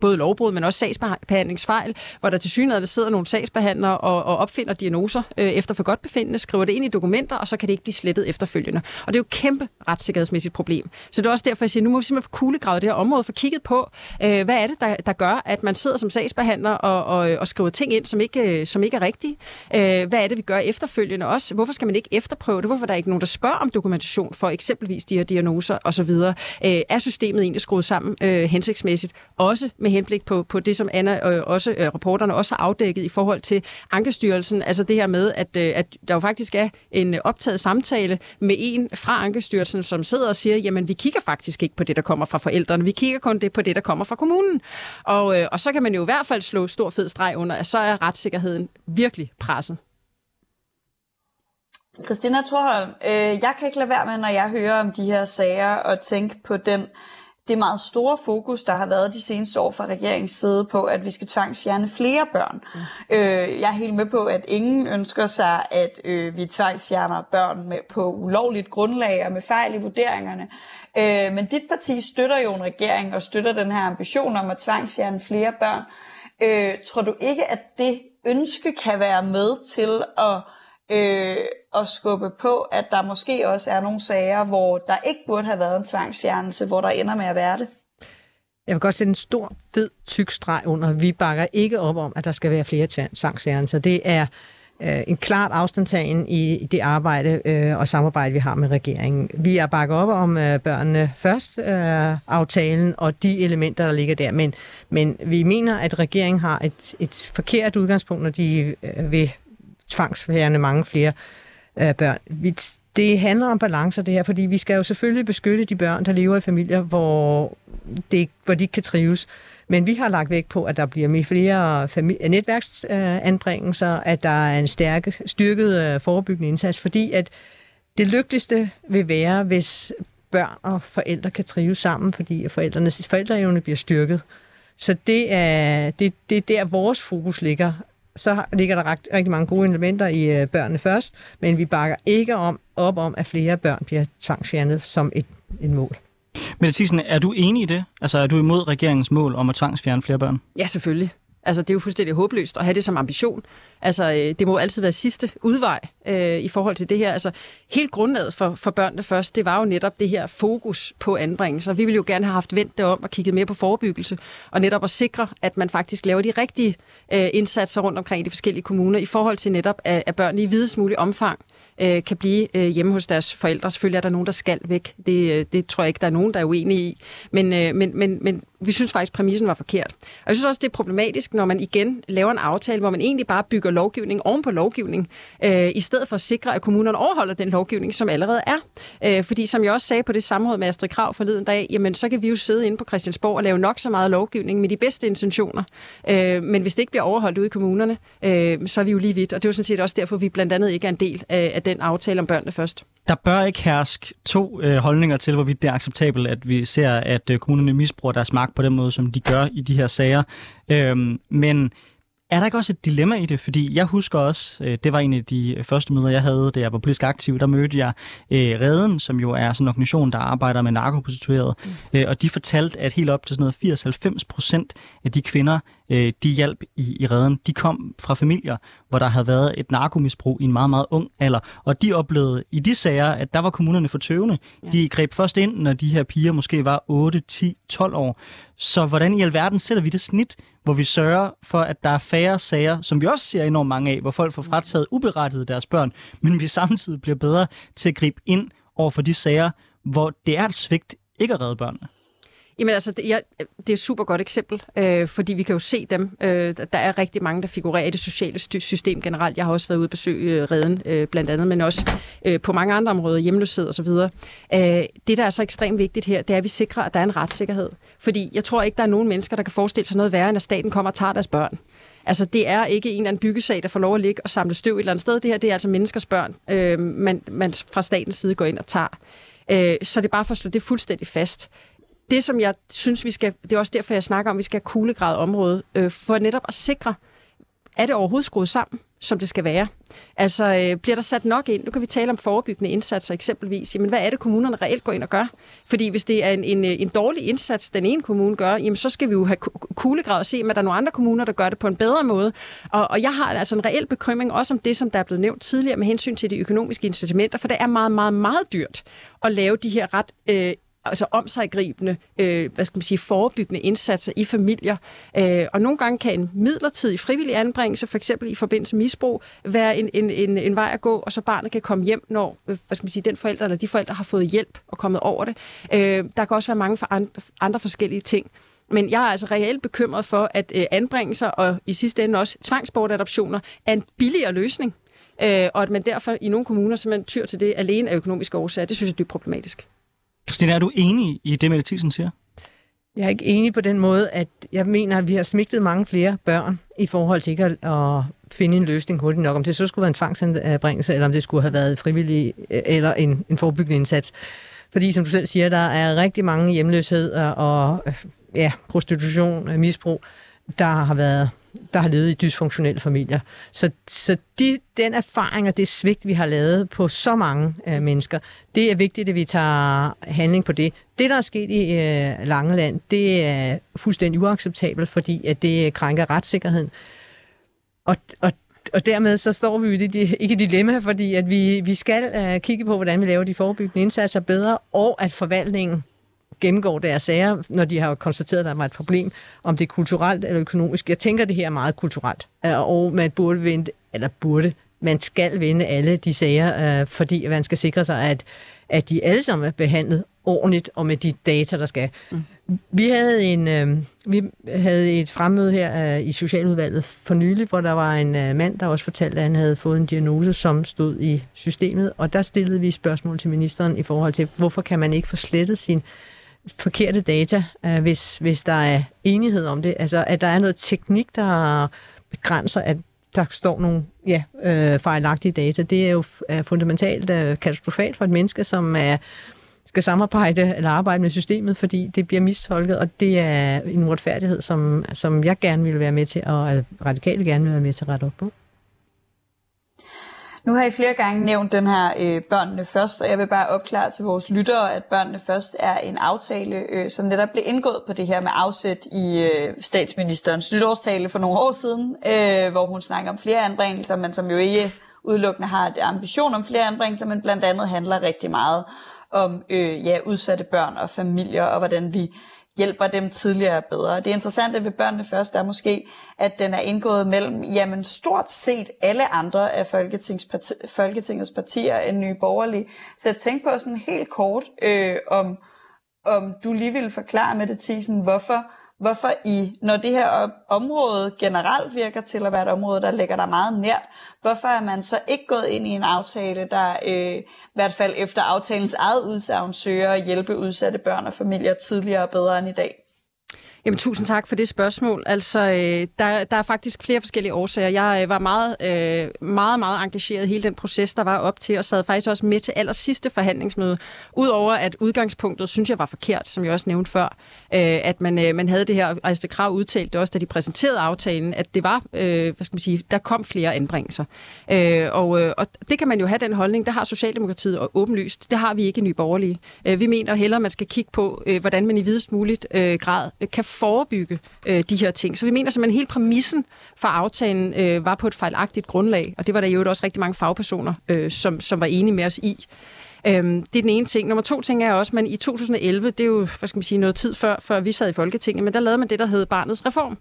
både lovbrud, men også sagsbehandlingsfejl, hvor der til synligheden sidder nogle sagsbehandlere og, og opfinder diagnoser øh, efter for godt befindende, skriver det ind i dokumenter, og så kan det ikke blive slettet efterfølgende. Og det er jo et kæmpe retssikkerhedsmæssigt problem. Så det er også derfor, jeg siger, nu må vi simpelthen få det her område, for kigget på, øh, hvad er det, der, der gør, at man sidder som sagsbehandler og, og, og skriver ting ind, som ikke, øh, som ikke er rigtige. Øh, hvad er det, vi gør efterfølgende også? Hvorfor skal man ikke efterprøve det? Hvorfor er der ikke nogen, der spørger om dokumentation for eksempelvis de her diagnoser osv.? Øh, er systemet egentlig skruet sammen øh, hensigtsmæssigt? Også med henblik på, på det, som Anna øh, også øh, reporterne også har afdækket i forhold til Ankestyrelsen, altså det her med, at, øh, at der jo faktisk er en optaget samtale med en fra Ankestyrelsen, som sidder og siger, jamen vi kigger faktisk ikke på det, der kommer fra forældrene, vi kigger kun det på det, der kommer fra kommunen. Og, øh, og så kan man jo i hvert fald slå stor fed streg under, at så er retssikkerheden virkelig presset. Christina Thorholm, øh, jeg kan ikke lade være med, når jeg hører om de her sager, og tænke på den det meget store fokus, der har været de seneste år fra regeringens side på, at vi skal tvangsfjerne flere børn. Mm. Øh, jeg er helt med på, at ingen ønsker sig, at øh, vi tvangsfjerner børn med, på ulovligt grundlag og med fejl i vurderingerne. Øh, men dit parti støtter jo en regering og støtter den her ambition om at tvangsfjerne flere børn. Øh, tror du ikke, at det ønske kan være med til at øh, at skubbe på, at der måske også er nogle sager, hvor der ikke burde have været en tvangsfjernelse, hvor der ender med at være det. Jeg vil godt sætte en stor, fed, tyk streg under. Vi bakker ikke op om, at der skal være flere tvangsfjernelser. Det er øh, en klart afstandtagen i det arbejde øh, og samarbejde, vi har med regeringen. Vi er bakket op om øh, børnene først øh, aftalen og de elementer, der ligger der, men, men vi mener, at regeringen har et, et forkert udgangspunkt, når de øh, vil tvangsfjerne mange flere øh, børn. Vi, det handler om balancer det her, fordi vi skal jo selvfølgelig beskytte de børn, der lever i familier, hvor, det, hvor de ikke kan trives. Men vi har lagt vægt på, at der bliver mere flere netværksanbringelser, at der er en stærke, styrket øh, forebyggende indsats, fordi at det lykkeligste vil være, hvis børn og forældre kan trives sammen, fordi forældrenes forældreevne bliver styrket. Så det er, det, det er der, vores fokus ligger så ligger der ret, rigtig mange gode elementer i øh, børnene først, men vi bakker ikke om, op om, at flere børn bliver tvangsfjernet som et, et mål. Men Thiesen, er du enig i det? Altså er du imod regeringens mål om at tvangsfjerne flere børn? Ja, selvfølgelig. Altså, det er jo fuldstændig håbløst at have det som ambition. Altså, øh, det må altid være sidste udvej øh, i forhold til det her. Altså, helt grundlaget for, for børnene først, det var jo netop det her fokus på anbringelser. Vi ville jo gerne have haft vendt det om og kigget mere på forebyggelse, og netop at sikre, at man faktisk laver de rigtige øh, indsatser rundt omkring i de forskellige kommuner, i forhold til netop, at, at børnene i videst mulig omfang øh, Øh, kan blive øh, hjemme hos deres forældre. Selvfølgelig er der nogen, der skal væk. Det, øh, det tror jeg ikke, der er nogen, der er uenige i. Men, øh, men, men, men vi synes faktisk, at præmissen var forkert. Og jeg synes også, det er problematisk, når man igen laver en aftale, hvor man egentlig bare bygger lovgivning oven på lovgivning, øh, i stedet for at sikre, at kommunerne overholder den lovgivning, som allerede er. Øh, fordi som jeg også sagde på det samråd med Astrid Krav forleden dag, jamen så kan vi jo sidde inde på Christiansborg og lave nok så meget lovgivning med de bedste intentioner. Øh, men hvis det ikke bliver overholdt ude i kommunerne, øh, så er vi jo lige vidt. Og det er jo sådan set også derfor, vi blandt andet ikke er en del af, den aftale om børnene først. Der bør ikke herske to øh, holdninger til, hvorvidt det er acceptabelt, at vi ser, at øh, kommunerne misbruger deres magt på den måde, som de gør i de her sager. Øhm, men er der ikke også et dilemma i det? Fordi jeg husker også, øh, det var en af de første møder, jeg havde, da jeg var politisk aktiv, der mødte jeg øh, Reden, som jo er sådan en organisation, der arbejder med narkoprostituerede, mm. øh, og de fortalte, at helt op til sådan noget 80-90 procent af de kvinder, øh, de hjalp i, i Reden, de kom fra familier, hvor der havde været et narkomisbrug i en meget, meget ung alder, og de oplevede i de sager, at der var kommunerne for tøvende. Ja. De greb først ind, når de her piger måske var 8, 10, 12 år. Så hvordan i alverden sætter vi det snit, hvor vi sørger for, at der er færre sager, som vi også ser enormt mange af, hvor folk får frataget uberettiget deres børn, men vi samtidig bliver bedre til at gribe ind over for de sager, hvor det er et svigt ikke at redde børnene? Jamen altså, det, jeg, det er et super godt eksempel, øh, fordi vi kan jo se dem. Øh, der er rigtig mange, der figurerer i det sociale system generelt. Jeg har også været ude og besøge øh, Reden øh, blandt andet, men også øh, på mange andre områder, hjemløshed osv. Øh, det, der er så ekstremt vigtigt her, det er, at vi sikrer, at der er en retssikkerhed. Fordi jeg tror ikke, der er nogen mennesker, der kan forestille sig noget værre, end at staten kommer og tager deres børn. Altså, det er ikke en eller anden byggesag, der får lov at ligge og samle støv et eller andet sted. Det her, det er altså menneskers børn, øh, man, man fra statens side går ind og tager. Øh, så det er bare for at slå det fuldstændig fast det, som jeg synes, vi skal, det er også derfor, jeg snakker om, at vi skal have kuglegrad området, øh, for netop at sikre, er det overhovedet skruet sammen, som det skal være? Altså, øh, bliver der sat nok ind? Nu kan vi tale om forebyggende indsatser eksempelvis. Jamen, hvad er det, kommunerne reelt går ind og gør? Fordi hvis det er en, en, øh, en dårlig indsats, den ene kommune gør, jamen, så skal vi jo have kuglegrad og se, om der er nogle andre kommuner, der gør det på en bedre måde. Og, og jeg har altså en reel bekymring også om det, som der er blevet nævnt tidligere med hensyn til de økonomiske incitamenter, for det er meget, meget, meget dyrt at lave de her ret øh, altså gribende øh, hvad skal man sige, forebyggende indsatser i familier. Øh, og nogle gange kan en midlertidig frivillig anbringelse, for eksempel i forbindelse med misbrug, være en, en, en, en vej at gå, og så barnet kan komme hjem, når øh, hvad skal man sige, den forælder eller de forældre har fået hjælp og kommet over det. Øh, der kan også være mange for andre, andre forskellige ting. Men jeg er altså reelt bekymret for, at øh, anbringelser og i sidste ende også tvangsbortadoptioner er en billigere løsning. Øh, og at man derfor i nogle kommuner simpelthen tyr til det alene af økonomiske årsager. Det synes jeg er dybt problematisk. Christina, er du enig i det, Mette Thiesen siger? Jeg er ikke enig på den måde, at jeg mener, at vi har smigtet mange flere børn i forhold til ikke at, at finde en løsning hurtigt nok. Om det så skulle være en tvangsanbringelse, eller om det skulle have været frivillig øh, eller en, en forebyggende indsats. Fordi, som du selv siger, der er rigtig mange hjemløshed og øh, ja, prostitution, misbrug, der har været der har levet i dysfunktionelle familier. Så, så de, den erfaring og det svigt, vi har lavet på så mange øh, mennesker, det er vigtigt, at vi tager handling på det. Det, der er sket i øh, Langeland, det er fuldstændig uacceptabelt, fordi at det krænker retssikkerheden. Og, og og dermed så står vi jo i det, ikke et dilemma, fordi at vi, vi skal uh, kigge på, hvordan vi laver de forebyggende indsatser bedre, og at forvaltningen gennemgår deres sager, når de har konstateret, at der er et problem, om det er kulturelt eller økonomisk. Jeg tænker, at det her er meget kulturelt, øh, og man burde vente, eller burde, man skal vinde alle de sager, øh, fordi man skal sikre sig, at, at de alle sammen er behandlet ordentligt og med de data, der skal. Mm. Vi havde en øh, vi havde et fremmøde her øh, i Socialudvalget for nylig, hvor der var en øh, mand, der også fortalte, at han havde fået en diagnose, som stod i systemet, og der stillede vi spørgsmål til ministeren i forhold til, hvorfor kan man ikke få slettet sin forkerte data, øh, hvis, hvis der er enighed om det. Altså, at der er noget teknik, der begrænser, at der står nogle ja, øh, fejlagtige data. Det er jo er fundamentalt øh, katastrofalt for et menneske, som er, skal samarbejde eller arbejde med systemet, fordi det bliver mistolket, og det er en uretfærdighed, som, som jeg gerne vil være med til, og radikalt gerne vil være med til at rette op på. Nu har I flere gange nævnt den her øh, Børnene Først, og jeg vil bare opklare til vores lyttere, at Børnene Først er en aftale, øh, som netop blev indgået på det her med afsæt i øh, statsministerens nytårstale for nogle år siden, øh, hvor hun snakker om flere anbringelser, men som jo ikke udelukkende har et ambition om flere anbringelser, men blandt andet handler rigtig meget om øh, ja, udsatte børn og familier, og hvordan vi hjælper dem tidligere bedre. Det interessante ved Børnene Først er måske, at den er indgået mellem jamen, stort set alle andre af Folketingets, parti- Folketingets partier end Nye Borgerlige. Så jeg tænkte på sådan helt kort, øh, om, om du lige ville forklare med det, Thiesen, hvorfor hvorfor I, når det her område generelt virker til at være et område, der ligger der meget nært, hvorfor er man så ikke gået ind i en aftale, der øh, i hvert fald efter aftalens eget udsagn søger at hjælpe udsatte børn og familier tidligere og bedre end i dag? Jamen, tusind tak for det spørgsmål. Altså, øh, der, der er faktisk flere forskellige årsager. Jeg øh, var meget, øh, meget, meget engageret i hele den proces, der var op til, og sad faktisk også med til aller sidste forhandlingsmøde. Udover at udgangspunktet, synes jeg var forkert, som jeg også nævnte før, øh, at man, øh, man havde det her, altså det krav udtalte også, da de præsenterede aftalen, at det var, øh, hvad skal man sige, der kom flere anbringelser. Øh, og, øh, og det kan man jo have den holdning, der har Socialdemokratiet og åbenlyst. Det har vi ikke i Nye Borgerlige. Øh, vi mener hellere, at man skal kigge på, øh, hvordan man i videst muligt øh, grad kan forebygge øh, de her ting. Så vi mener simpelthen, hele præmissen for aftalen øh, var på et fejlagtigt grundlag, og det var der jo også rigtig mange fagpersoner, øh, som, som var enige med os i. Øhm, det er den ene ting. Nummer to ting er også, at man i 2011, det er jo hvad skal man sige, noget tid før, før vi sad i Folketinget, men der lavede man det, der hed Barnets Reform.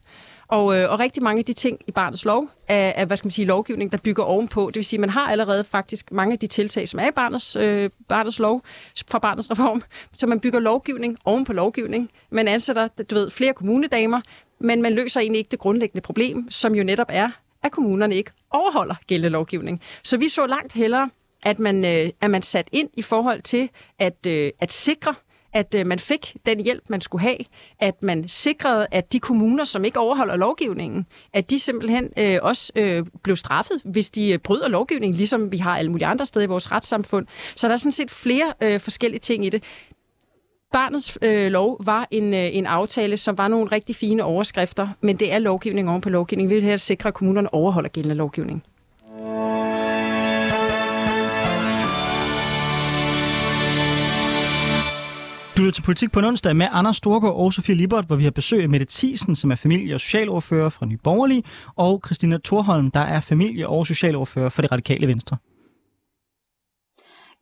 Og, øh, og rigtig mange af de ting i barnets lov er, er, hvad skal man sige, lovgivning, der bygger ovenpå. Det vil sige, at man har allerede faktisk mange af de tiltag, som er i barnets, øh, barnets lov fra barnets reform, så man bygger lovgivning oven på lovgivning. Man ansætter, du ved, flere kommunedamer, men man løser egentlig ikke det grundlæggende problem, som jo netop er, at kommunerne ikke overholder gældende lovgivning. Så vi så langt hellere, at man, øh, at man sat ind i forhold til at, øh, at sikre, at øh, man fik den hjælp, man skulle have, at man sikrede, at de kommuner, som ikke overholder lovgivningen, at de simpelthen øh, også øh, blev straffet, hvis de øh, bryder lovgivningen, ligesom vi har alle mulige andre steder i vores retssamfund. Så der er sådan set flere øh, forskellige ting i det. Barnets øh, lov var en, øh, en aftale, som var nogle rigtig fine overskrifter, men det er lovgivning oven på lovgivning. Vi vil her sikre, at kommunerne overholder gældende lovgivning. Du lytter til Politik på en onsdag med Anders Storgård og Sofie Libert, hvor vi har besøg af Mette Thiesen, som er familie- og socialordfører fra Nye Borgerlige, og Christina Thorholm, der er familie- og socialordfører for det radikale venstre.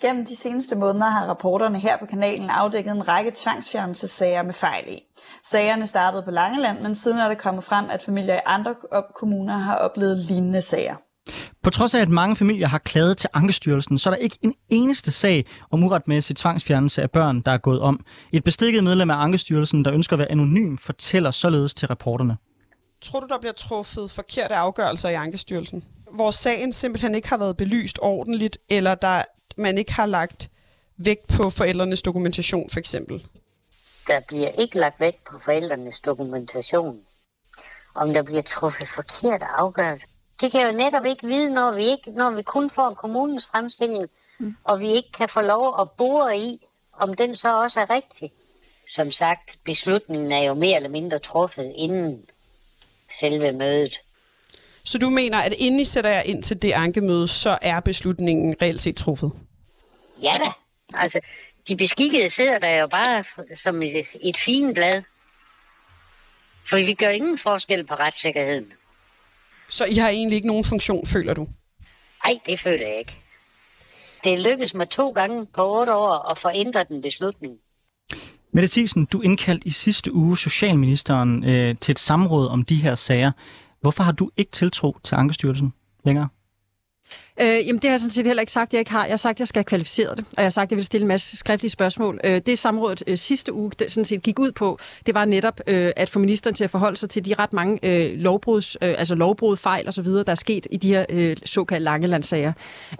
Gennem de seneste måneder har rapporterne her på kanalen afdækket en række tvangsfjernelsessager med fejl i. Sagerne startede på Langeland, men siden er det kommet frem, at familier i andre kommuner har oplevet lignende sager. På trods af, at mange familier har klaget til Ankestyrelsen, så er der ikke en eneste sag om uretmæssig tvangsfjernelse af børn, der er gået om. Et bestikket medlem af Ankestyrelsen, der ønsker at være anonym, fortæller således til reporterne. Tror du, der bliver truffet forkerte afgørelser i Ankestyrelsen? Hvor sagen simpelthen ikke har været belyst ordentligt, eller der man ikke har lagt vægt på forældrenes dokumentation, for eksempel? Der bliver ikke lagt vægt på forældrenes dokumentation. Om der bliver truffet forkerte afgørelser. Det kan jeg jo netop ikke vide, når vi, ikke, når vi kun får kommunens fremstilling, mm. og vi ikke kan få lov at bore i, om den så også er rigtig. Som sagt, beslutningen er jo mere eller mindre truffet inden selve mødet. Så du mener, at inden I sætter jer ind til det ankemøde, så er beslutningen reelt set truffet? Ja da. Altså, de beskikkede sidder der jo bare som et, et fint blad. For vi gør ingen forskel på retssikkerheden. Så I har egentlig ikke nogen funktion, føler du? Nej, det føler jeg ikke. Det lykkedes mig to gange på otte år at få ændret den beslutning. Mette Thiesen, du indkaldte i sidste uge Socialministeren øh, til et samråd om de her sager. Hvorfor har du ikke tiltro til Ankestyrelsen længere? Øh, jamen, det har jeg sådan set heller ikke sagt, at jeg ikke har. Jeg har sagt, at jeg skal have kvalificeret det, og jeg har sagt, at jeg vil stille en masse skriftlige spørgsmål. Øh, det samrådet øh, sidste uge det sådan set gik ud på, det var netop øh, at få ministeren til at forholde sig til de ret mange øh, lovbruds, øh, altså lovbrud, fejl osv., der er sket i de her øh, såkaldte langelandssager.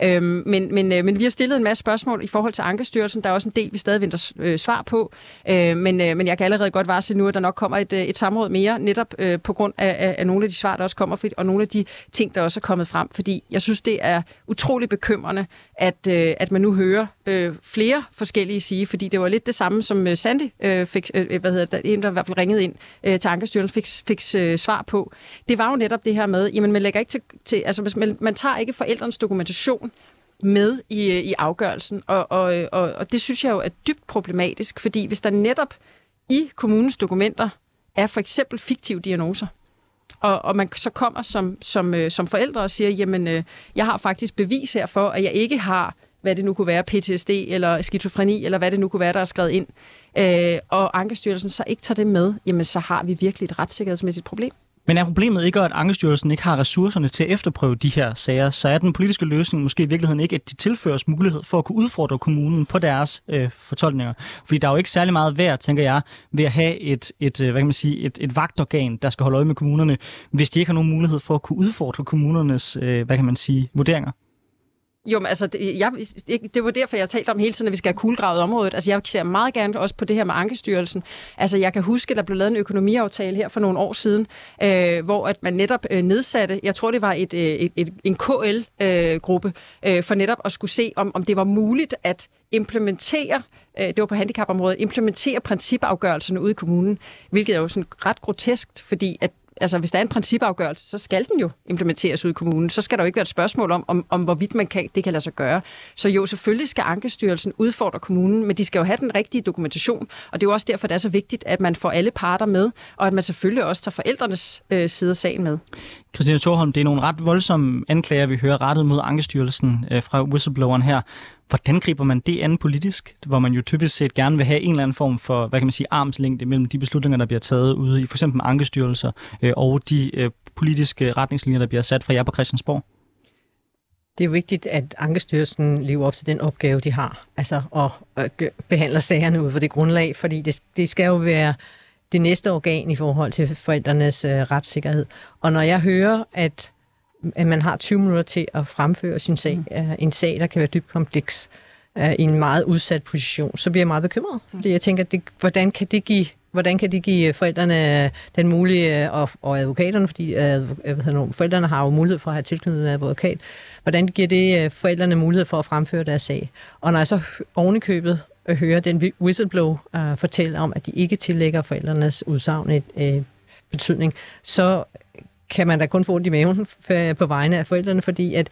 Øh, men, men, øh, men vi har stillet en masse spørgsmål i forhold til Ankestyrelsen. Der er også en del, vi stadig venter øh, svar på. Øh, men, øh, men jeg kan allerede godt varsle nu, at der nok kommer et, øh, et samråd mere, netop øh, på grund af, af, af nogle af de svar, der også kommer, og nogle af de ting, der også er kommet frem. Fordi jeg synes, det er utrolig bekymrende, at, øh, at man nu hører øh, flere forskellige sige, fordi det var lidt det samme, som øh, Sandy øh, fik, øh, øh, hvad hedder det, en, der i hvert fald ringede ind øh, til Ankestyrelsen, fik, fik øh, svar på. Det var jo netop det her med, jamen man lægger ikke til, til altså man, man tager ikke forældrens dokumentation med i, øh, i afgørelsen, og, og, øh, og, og det synes jeg jo er dybt problematisk, fordi hvis der netop i kommunens dokumenter er for eksempel fiktive diagnoser, og, og man så kommer som, som, øh, som forældre og siger, jamen, øh, jeg har faktisk bevis her for, at jeg ikke har, hvad det nu kunne være, PTSD eller skizofreni, eller hvad det nu kunne være, der er skrevet ind, øh, og Ankestyrelsen så ikke tager det med, jamen så har vi virkelig et retssikkerhedsmæssigt problem. Men er problemet ikke, at Ankestyrelsen ikke har ressourcerne til at efterprøve de her sager, så er den politiske løsning måske i virkeligheden ikke, at de tilføres mulighed for at kunne udfordre kommunen på deres øh, fortolkninger. Fordi der er jo ikke særlig meget værd, tænker jeg, ved at have et, et, øh, hvad kan man sige, et, et vagtorgan, der skal holde øje med kommunerne, hvis de ikke har nogen mulighed for at kunne udfordre kommunernes, øh, hvad kan man sige, vurderinger. Jo, men altså, det, jeg, det var derfor, jeg talte om hele tiden, at vi skal have kuglegravet området. Altså, jeg ser meget gerne også på det her med Ankestyrelsen. Altså, jeg kan huske, at der blev lavet en økonomiaftale her for nogle år siden, øh, hvor at man netop øh, nedsatte, jeg tror, det var et, øh, et, et, en KL-gruppe, øh, øh, for netop at skulle se, om, om det var muligt at implementere, øh, det var på handicapområdet, implementere principafgørelserne ude i kommunen, hvilket er jo sådan ret grotesk, fordi at altså, hvis der er en principafgørelse, så skal den jo implementeres ud i kommunen. Så skal der jo ikke være et spørgsmål om, om, om hvorvidt man kan, det kan lade sig gøre. Så jo, selvfølgelig skal Ankestyrelsen udfordre kommunen, men de skal jo have den rigtige dokumentation. Og det er jo også derfor, det er så vigtigt, at man får alle parter med, og at man selvfølgelig også tager forældrenes øh, side af sagen med. Christina Thorholm, det er nogle ret voldsomme anklager, vi hører rettet mod Ankestyrelsen øh, fra whistlebloweren her. Hvordan griber man det an politisk, hvor man jo typisk set gerne vil have en eller anden form for, hvad kan man sige, armslængde mellem de beslutninger, der bliver taget ude i for eksempel ankestyrelser øh, og de øh, politiske retningslinjer, der bliver sat fra jer på Christiansborg? Det er jo vigtigt, at Ankestyrelsen lever op til den opgave, de har, altså at øh, behandle sagerne ud for det grundlag, fordi det, det skal jo være det næste organ i forhold til forældrenes øh, retssikkerhed. Og når jeg hører, at at man har 20 minutter til at fremføre sin sag, mm. en sag, der kan være dybt kompleks, i en meget udsat position, så bliver jeg meget bekymret. Fordi jeg tænker, det, hvordan kan det give hvordan kan det give forældrene den mulige, og, og advokaterne, fordi hvad hedder, forældrene har jo mulighed for at have tilknyttet en advokat, hvordan giver det forældrene mulighed for at fremføre deres sag? Og når jeg så ovenikøbet hører den whistleblower uh, fortælle om, at de ikke tillægger forældrenes udsagn et, et betydning, så kan man da kun få ondt i maven øh, på vegne af forældrene, fordi at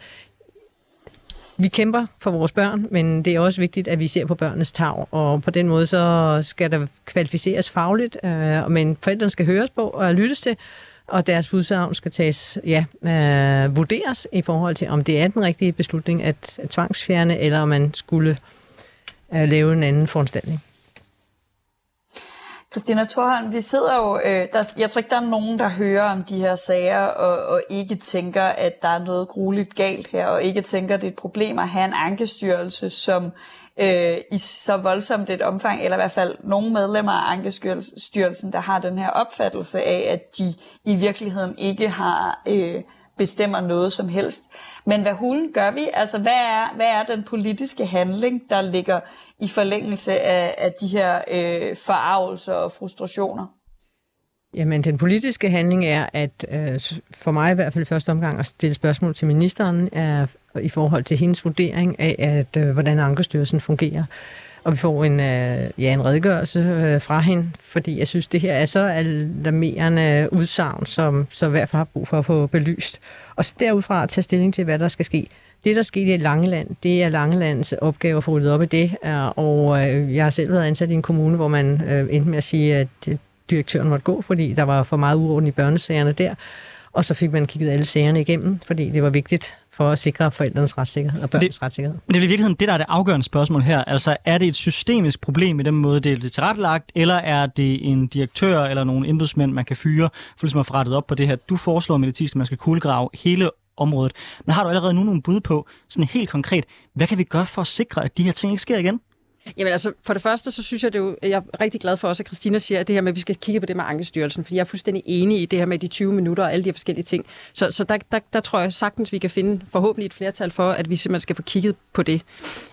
vi kæmper for vores børn, men det er også vigtigt, at vi ser på børnenes tag, og på den måde så skal der kvalificeres fagligt, øh, men forældrene skal høres på og lyttes til, og deres udsagn skal tages, ja, øh, vurderes i forhold til, om det er den rigtige beslutning at, tvangsfjerne, eller om man skulle øh, lave en anden foranstaltning. Christina Thorholm, vi sidder jo, øh, der, jeg tror ikke, der er nogen, der hører om de her sager, og, og ikke tænker, at der er noget grueligt galt her, og ikke tænker, at det er et problem at have en ankestyrelse, som øh, i så voldsomt et omfang, eller i hvert fald nogle medlemmer af ankestyrelsen, der har den her opfattelse af, at de i virkeligheden ikke har øh, bestemmer noget som helst. Men hvad hulen gør vi? Altså, hvad er, hvad er den politiske handling, der ligger i forlængelse af, af de her øh, forarvelser og frustrationer? Jamen, den politiske handling er, at øh, for mig i hvert fald første omgang at stille spørgsmål til ministeren er, i forhold til hendes vurdering af, at øh, hvordan Ankestyrelsen fungerer. Og vi får en, øh, ja, en redegørelse øh, fra hende, fordi jeg synes, det her er så alarmerende udsagn, som så i hvert fald har brug for at få belyst. Og så derudfra at tage stilling til, hvad der skal ske. Det, der skete i Langeland, det er Langelands opgave at få ryddet op i det, og øh, jeg har selv været ansat i en kommune, hvor man øh, endte med at sige, at direktøren måtte gå, fordi der var for meget uorden i børnesagerne der, og så fik man kigget alle sagerne igennem, fordi det var vigtigt for at sikre forældrenes retssikkerhed og børns det, retssikkerhed. Men det er i virkeligheden det, der er det afgørende spørgsmål her. Altså, er det et systemisk problem i den måde, det er tilrettelagt, eller er det en direktør eller nogle embedsmænd, man kan fyre, for ligesom at få rettet op på det her? Du foreslår, Mette Thiesen, at man skal kuglegrave hele området. Men har du allerede nu nogle bud på, sådan helt konkret, hvad kan vi gøre for at sikre, at de her ting ikke sker igen? Jamen altså, for det første, så synes jeg, det er jo, jeg er rigtig glad for også, at Christina siger, at det her med, at vi skal kigge på det med Ankestyrelsen, fordi jeg er fuldstændig enig i det her med de 20 minutter og alle de her forskellige ting. Så, så der, der, der tror jeg sagtens, vi kan finde forhåbentlig et flertal for, at vi simpelthen skal få kigget på det.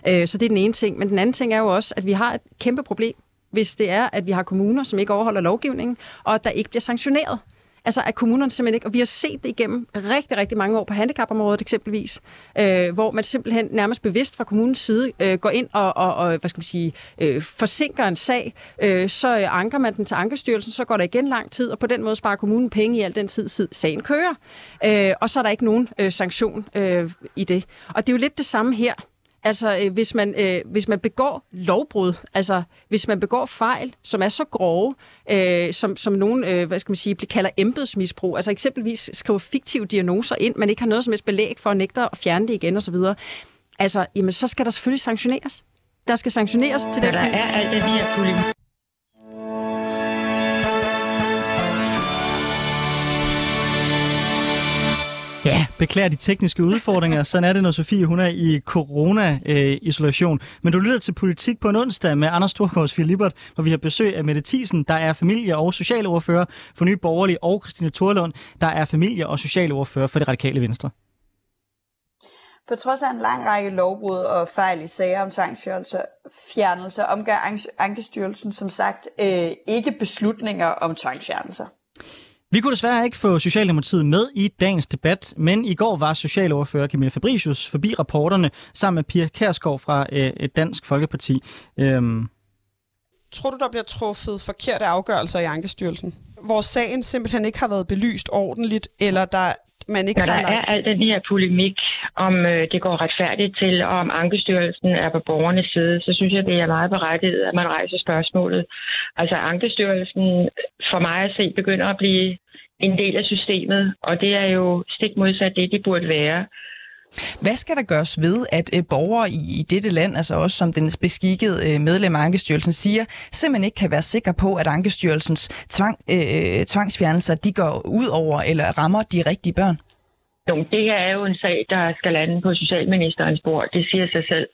Øh, så det er den ene ting. Men den anden ting er jo også, at vi har et kæmpe problem, hvis det er, at vi har kommuner, som ikke overholder lovgivningen, og at der ikke bliver sanktioneret. Altså at kommunerne simpelthen ikke, og vi har set det igennem rigtig, rigtig mange år på handicapområdet eksempelvis, øh, hvor man simpelthen nærmest bevidst fra kommunens side øh, går ind og, og, og hvad skal man sige, øh, forsinker en sag, øh, så øh, anker man den til Ankestyrelsen, så går der igen lang tid, og på den måde sparer kommunen penge i al den tid, sagen kører, øh, og så er der ikke nogen øh, sanktion øh, i det. Og det er jo lidt det samme her. Altså, øh, hvis, man, øh, hvis man begår lovbrud, altså hvis man begår fejl, som er så grove, øh, som, som nogen, øh, hvad skal man sige, kalder embedsmisbrug, altså eksempelvis skriver fiktive diagnoser ind, man ikke har noget som helst belæg for at nægte at fjerne det igen osv., altså, jamen, så skal der selvfølgelig sanktioneres. Der skal sanktioneres til det. Der er alt det her Ja, beklager de tekniske udfordringer. Sådan er det, når Sofie hun er i corona-isolation. Men du lytter til Politik på en onsdag med Anders Storgårds Filibert, hvor vi har besøg af Mette Thiesen, der er familie- og socialordfører for Nye Borgerlige, og Christine Thorlund, der er familie- og socialordfører for det radikale venstre. På trods af en lang række lovbrud og fejl i sager om tvangsfjernelser, omgør Ankestyrelsen som sagt øh, ikke beslutninger om tvangsfjernelser. Vi kunne desværre ikke få Socialdemokratiet med i dagens debat, men i går var socialordfører Camilla Fabricius forbi rapporterne sammen med Pia Kærsgaard fra øh, Dansk Folkeparti. Øhm. Tror du, der bliver truffet forkerte afgørelser i Ankestyrelsen? Hvor sagen simpelthen ikke har været belyst ordentligt, eller der man ikke Når der har er al den her polemik, om øh, det går retfærdigt til, og om Ankestyrelsen er på borgernes side, så synes jeg, det er meget berettiget, at man rejser spørgsmålet. Altså Ankestyrelsen for mig at se begynder at blive en del af systemet, og det er jo stik modsat det, de burde være. Hvad skal der gøres ved, at øh, borgere i, i dette land, altså også som den beskikkede øh, medlem af Ankestyrelsen, siger, simpelthen ikke kan være sikre på, at Ankestyrelsens tvang, øh, øh tvangsfjernelser de går ud over eller rammer de rigtige børn? Jo, det her er jo en sag, der skal lande på Socialministerens bord. Det siger sig selv.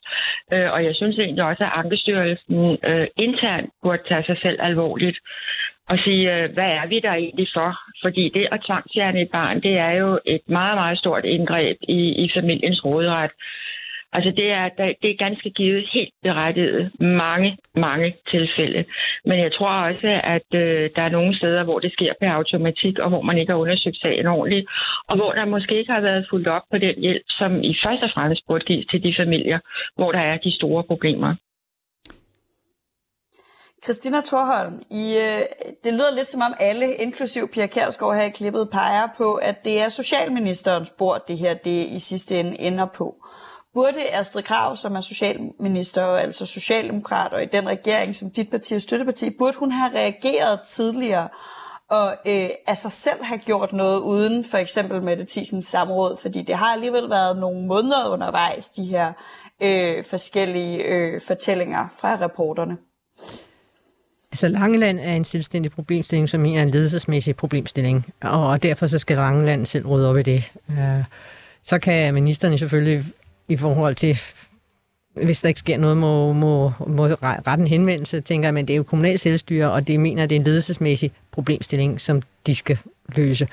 Øh, og jeg synes egentlig også, at Ankestyrelsen øh, internt burde tage sig selv alvorligt og sige, øh, hvad er vi der egentlig for? Fordi det at tvangsjerne et barn, det er jo et meget, meget stort indgreb i, i familiens råderet. Altså det er, det er ganske givet helt berettiget mange, mange tilfælde. Men jeg tror også, at øh, der er nogle steder, hvor det sker per automatik, og hvor man ikke har undersøgt sagen ordentligt, og hvor der måske ikke har været fuldt op på den hjælp, som i første og fremmest burde gives til de familier, hvor der er de store problemer. Christina Thorholm, I, øh, det lyder lidt som om alle, inklusiv Pia Kærsgaard her i klippet, peger på, at det er Socialministerens bord, det her det i sidste ende ender på. Burde Astrid Krav, som er socialminister og altså socialdemokrat, og i den regering, som dit parti er støtteparti, burde hun have reageret tidligere og øh, altså selv have gjort noget uden for eksempel Mette Thiesens samråd, fordi det har alligevel været nogle måneder undervejs, de her øh, forskellige øh, fortællinger fra reporterne. Altså Langeland er en selvstændig problemstilling, som er en ledelsesmæssig problemstilling, og derfor så skal Langeland selv rydde op i det. Øh, så kan ministerne selvfølgelig i forhold til, hvis der ikke sker noget, må, må, må rette en henvendelse, tænker jeg, men det er jo kommunalt selvstyre, og det mener, det er en ledelsesmæssig problemstilling, som de skal løse.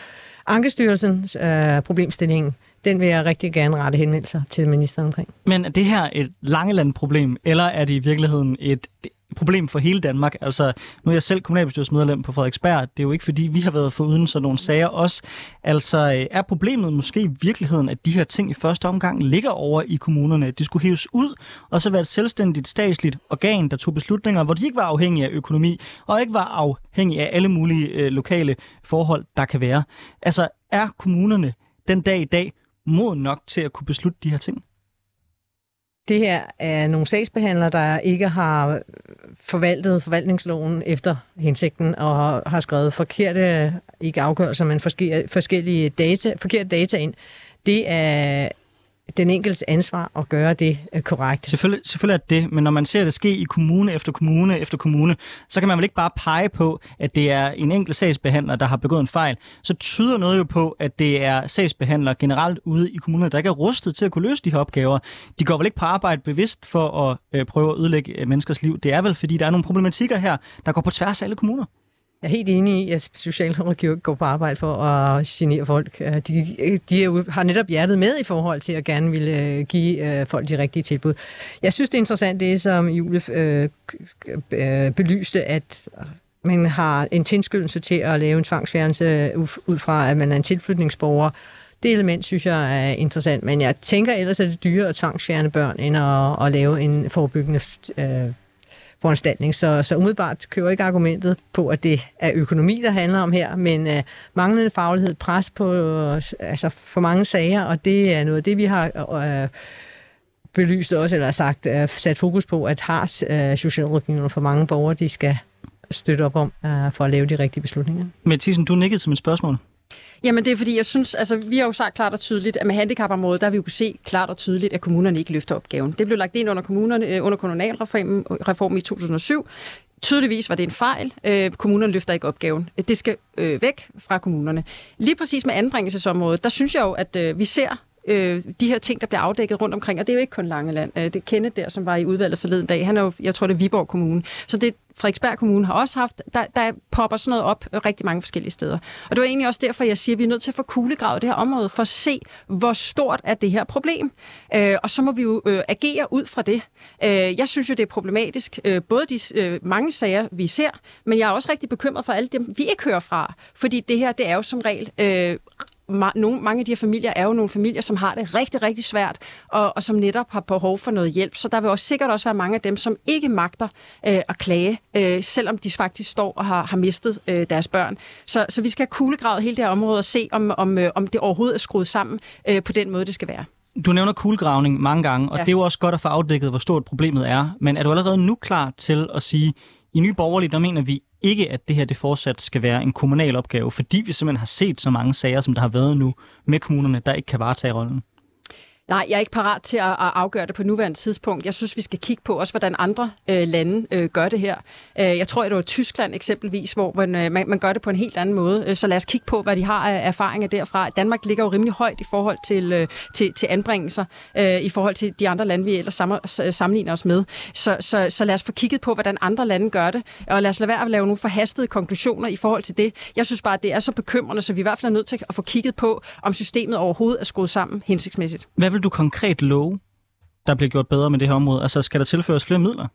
Ankestyrelsens øh, problemstilling, den vil jeg rigtig gerne rette henvendelser til ministeren omkring. Men er det her et Langeland-problem, eller er det i virkeligheden et problem for hele Danmark. Altså, nu er jeg selv kommunalbestyrelsesmedlem på Frederiksberg. Det er jo ikke, fordi vi har været for uden sådan nogle sager også. Altså, øh, er problemet måske i virkeligheden, at de her ting i første omgang ligger over i kommunerne? De skulle hæves ud, og så være et selvstændigt statsligt organ, der tog beslutninger, hvor de ikke var afhængige af økonomi, og ikke var afhængige af alle mulige øh, lokale forhold, der kan være. Altså, er kommunerne den dag i dag mod nok til at kunne beslutte de her ting? Det her er nogle sagsbehandlere, der ikke har forvaltet forvaltningsloven efter hensigten og har skrevet forkerte, ikke afgørelser, men forskellige data, forkerte data ind. Det er den enkeltes ansvar at gøre det øh, korrekt. Selvfølgelig, selvfølgelig er det, men når man ser det ske i kommune efter kommune efter kommune, så kan man vel ikke bare pege på, at det er en enkelt sagsbehandler, der har begået en fejl. Så tyder noget jo på, at det er sagsbehandlere generelt ude i kommunerne, der ikke er rustet til at kunne løse de her opgaver. De går vel ikke på arbejde bevidst for at øh, prøve at ødelægge øh, menneskers liv. Det er vel, fordi der er nogle problematikker her, der går på tværs af alle kommuner. Jeg er helt enig i, at socialrådgiver går på arbejde for at genere folk. Øh, de, de er jo, har netop hjertet med i forhold til at gerne ville øh, give øh, folk de rigtige tilbud. Jeg synes, det er interessant, det som Julie øh, belyste, at man har en tilskyndelse til at lave en tvangsfjernelse ud fra, at man er en tilflytningsborger. Det element synes jeg er interessant, men jeg tænker ellers, at det er dyrere at tvangsfjerne børn, end at, at lave en forebyggende øh, foranstaltning. Så, så umiddelbart kører ikke argumentet på, at det er økonomi, der handler om her, men uh, manglende faglighed, pres på uh, altså for mange sager, og det er noget af det, vi har uh, belyst også, eller sagt, uh, sat fokus på, at har uh, socialrådgiverne for mange borgere, de skal støtte op om uh, for at lave de rigtige beslutninger. Mathisen, du nikkede som et spørgsmål. Jamen det er fordi, jeg synes, altså vi har jo sagt klart og tydeligt, at med handicapområdet, der har vi jo kunne se klart og tydeligt, at kommunerne ikke løfter opgaven. Det blev lagt ind under, kommunerne, øh, under kommunalreformen øh, reformen i 2007. Tydeligvis var det en fejl. Øh, kommunerne løfter ikke opgaven. Det skal øh, væk fra kommunerne. Lige præcis med anbringelsesområdet, der synes jeg jo, at øh, vi ser øh, de her ting, der bliver afdækket rundt omkring. Og det er jo ikke kun Langeland. Øh, det er Kenneth der, som var i udvalget forleden dag. Han er jo, jeg tror, det er Viborg Kommune. Så det, Frederiksberg Kommune har også haft, der, der popper sådan noget op rigtig mange forskellige steder. Og det var egentlig også derfor, jeg siger, at vi er nødt til at få kuglegravet det her område, for at se, hvor stort er det her problem. Øh, og så må vi jo øh, agere ud fra det. Øh, jeg synes jo, det er problematisk, øh, både de øh, mange sager, vi ser, men jeg er også rigtig bekymret for alle dem, vi ikke hører fra. Fordi det her, det er jo som regel øh, ma- nogle, mange af de her familier er jo nogle familier, som har det rigtig, rigtig svært, og, og som netop har behov for noget hjælp. Så der vil også sikkert også være mange af dem, som ikke magter øh, at klage, øh, selvom de faktisk står og har, har mistet øh, deres børn. Så, så vi skal have kuglegravet hele det her område og se, om, om, øh, om det overhovedet er skruet sammen øh, på den måde, det skal være. Du nævner kuglegravning mange gange, og Ja. ja. det er jo også godt at få afdækket, hvor stort problemet er. Men er du allerede nu klar til at sige, i Nye Borgerlige, der mener vi ikke, at det her det fortsat skal være en kommunal opgave, fordi vi simpelthen har set så mange sager, som der har været nu med kommunerne, der ikke kan varetage rollen? Nej, jeg er ikke parat til at, at afgøre det på nuværende tidspunkt. Jeg synes, vi skal kigge på også, hvordan andre øh, lande øh, gør det her. Øh, jeg tror, at det var Tyskland eksempelvis, hvor man, øh, man, man gør det på en helt anden måde. Øh, Så lad os kigge på, hvad de har af erfaringer derfra. Danmark ligger jo rimelig højt i forhold til, øh, til, til anbringelser, øh, i forhold til de andre lande, vi ellers sammen, øh, sammenligner os med. Så, så, så lad os få kigget på, hvordan andre lande gør det, og lad os lade være at lave nogle forhastede konklusioner i forhold til det. Jeg synes bare, at det er så bekymrende, så vi i hvert fald er nødt til at få kigget på, om systemet overhovedet er skruet sammen hensigtsmæssigt. Hvad vil du konkret love, der bliver gjort bedre med det her område? Altså, skal der tilføres flere midler?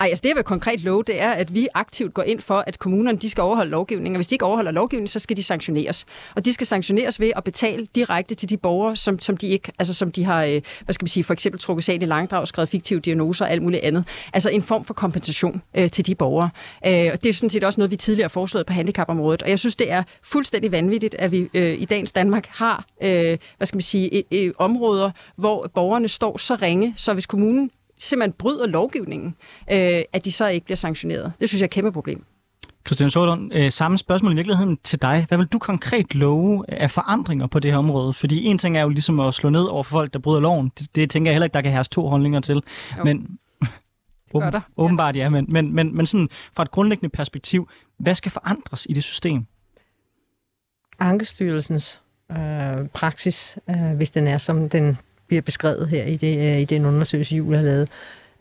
Ej, altså det, jeg vil konkret love, det er, at vi aktivt går ind for, at kommunerne de skal overholde lovgivningen. Og hvis de ikke overholder lovgivningen, så skal de sanktioneres. Og de skal sanktioneres ved at betale direkte til de borgere, som, som de ikke, altså som de har, øh, hvad skal man sige, for eksempel trukket sagen i langdrag, skrevet fiktive diagnoser og alt muligt andet. Altså en form for kompensation øh, til de borgere. Øh, og det er sådan set også noget, vi tidligere har foreslået på handicapområdet. Og jeg synes, det er fuldstændig vanvittigt, at vi øh, i dagens Danmark har, øh, hvad skal man sige, øh, øh, områder, hvor borgerne står så ringe, så hvis kommunen simpelthen bryder lovgivningen, øh, at de så ikke bliver sanktioneret. Det synes jeg er et kæmpe problem. Christian Sorlund, øh, samme spørgsmål i virkeligheden til dig. Hvad vil du konkret love af forandringer på det her område? Fordi en ting er jo ligesom at slå ned over for folk, der bryder loven. Det, det tænker jeg heller ikke, der kan have to holdninger til. Jo. Men, gør der. åbenbart ja, men, men, men, men sådan fra et grundlæggende perspektiv, hvad skal forandres i det system? Ankestyrelsens øh, praksis, øh, hvis den er, som den bliver beskrevet her i, det, øh, i den undersøgelse, Jule har lavet,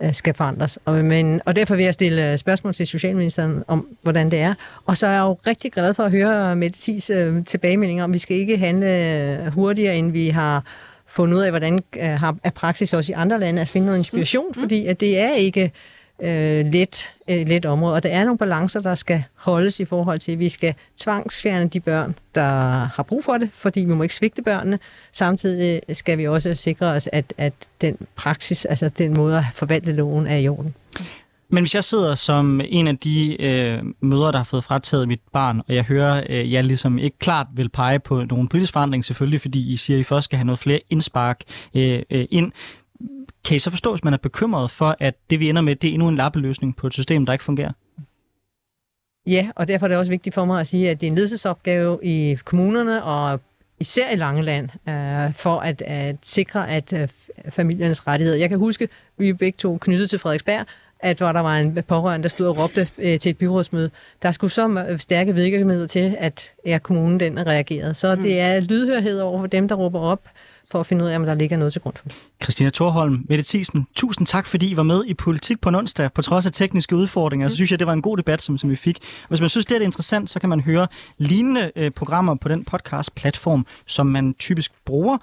øh, skal forandres. Og, men, og derfor vil jeg stille øh, spørgsmål til Socialministeren om, hvordan det er. Og så er jeg jo rigtig glad for at høre Mette Thies øh, tilbagemeldinger om, vi skal ikke handle hurtigere, end vi har fundet ud af, hvordan øh, har, er praksis også i andre lande, at finde noget inspiration, mm. fordi at det er ikke øh, let, øh, let område, og der er nogle balancer, der skal holdes i forhold til, at vi skal tvangsfjerne de børn, der har brug for det, fordi vi må ikke svigte børnene. Samtidig øh, skal vi også sikre os, at, at den praksis, altså den måde at forvalte loven, er i orden. Men hvis jeg sidder som en af de øh, mødre, der har fået frataget mit barn, og jeg hører, øh, jeg ligesom ikke klart vil pege på nogen politisk forandring, selvfølgelig fordi I siger, at I først skal have noget flere indspark øh, øh, ind. Kan I så forstå, hvis man er bekymret for, at det vi ender med, det er endnu en lappeløsning på et system, der ikke fungerer? Ja, og derfor er det også vigtigt for mig at sige, at det er en ledelsesopgave i kommunerne og især i Langeland, øh, for at, at sikre, at øh, familiernes rettigheder. Jeg kan huske, vi begge to knyttet til Frederiksberg, at hvor der var en pårørende, der stod og råbte øh, til et byrådsmøde. Der skulle så stærke virkemidler til, at ja, kommunen den reagerede. Så mm. det er lydhørhed over for dem, der råber op, for at finde ud af, om der ligger noget til grund for det. Christina Thorholm, Mette Thiesen, tusind tak, fordi I var med i Politik på onsdag, på trods af tekniske udfordringer. Så synes jeg, det var en god debat, som, som vi fik. Hvis man synes, det er interessant, så kan man høre lignende øh, programmer på den podcast-platform, som man typisk bruger.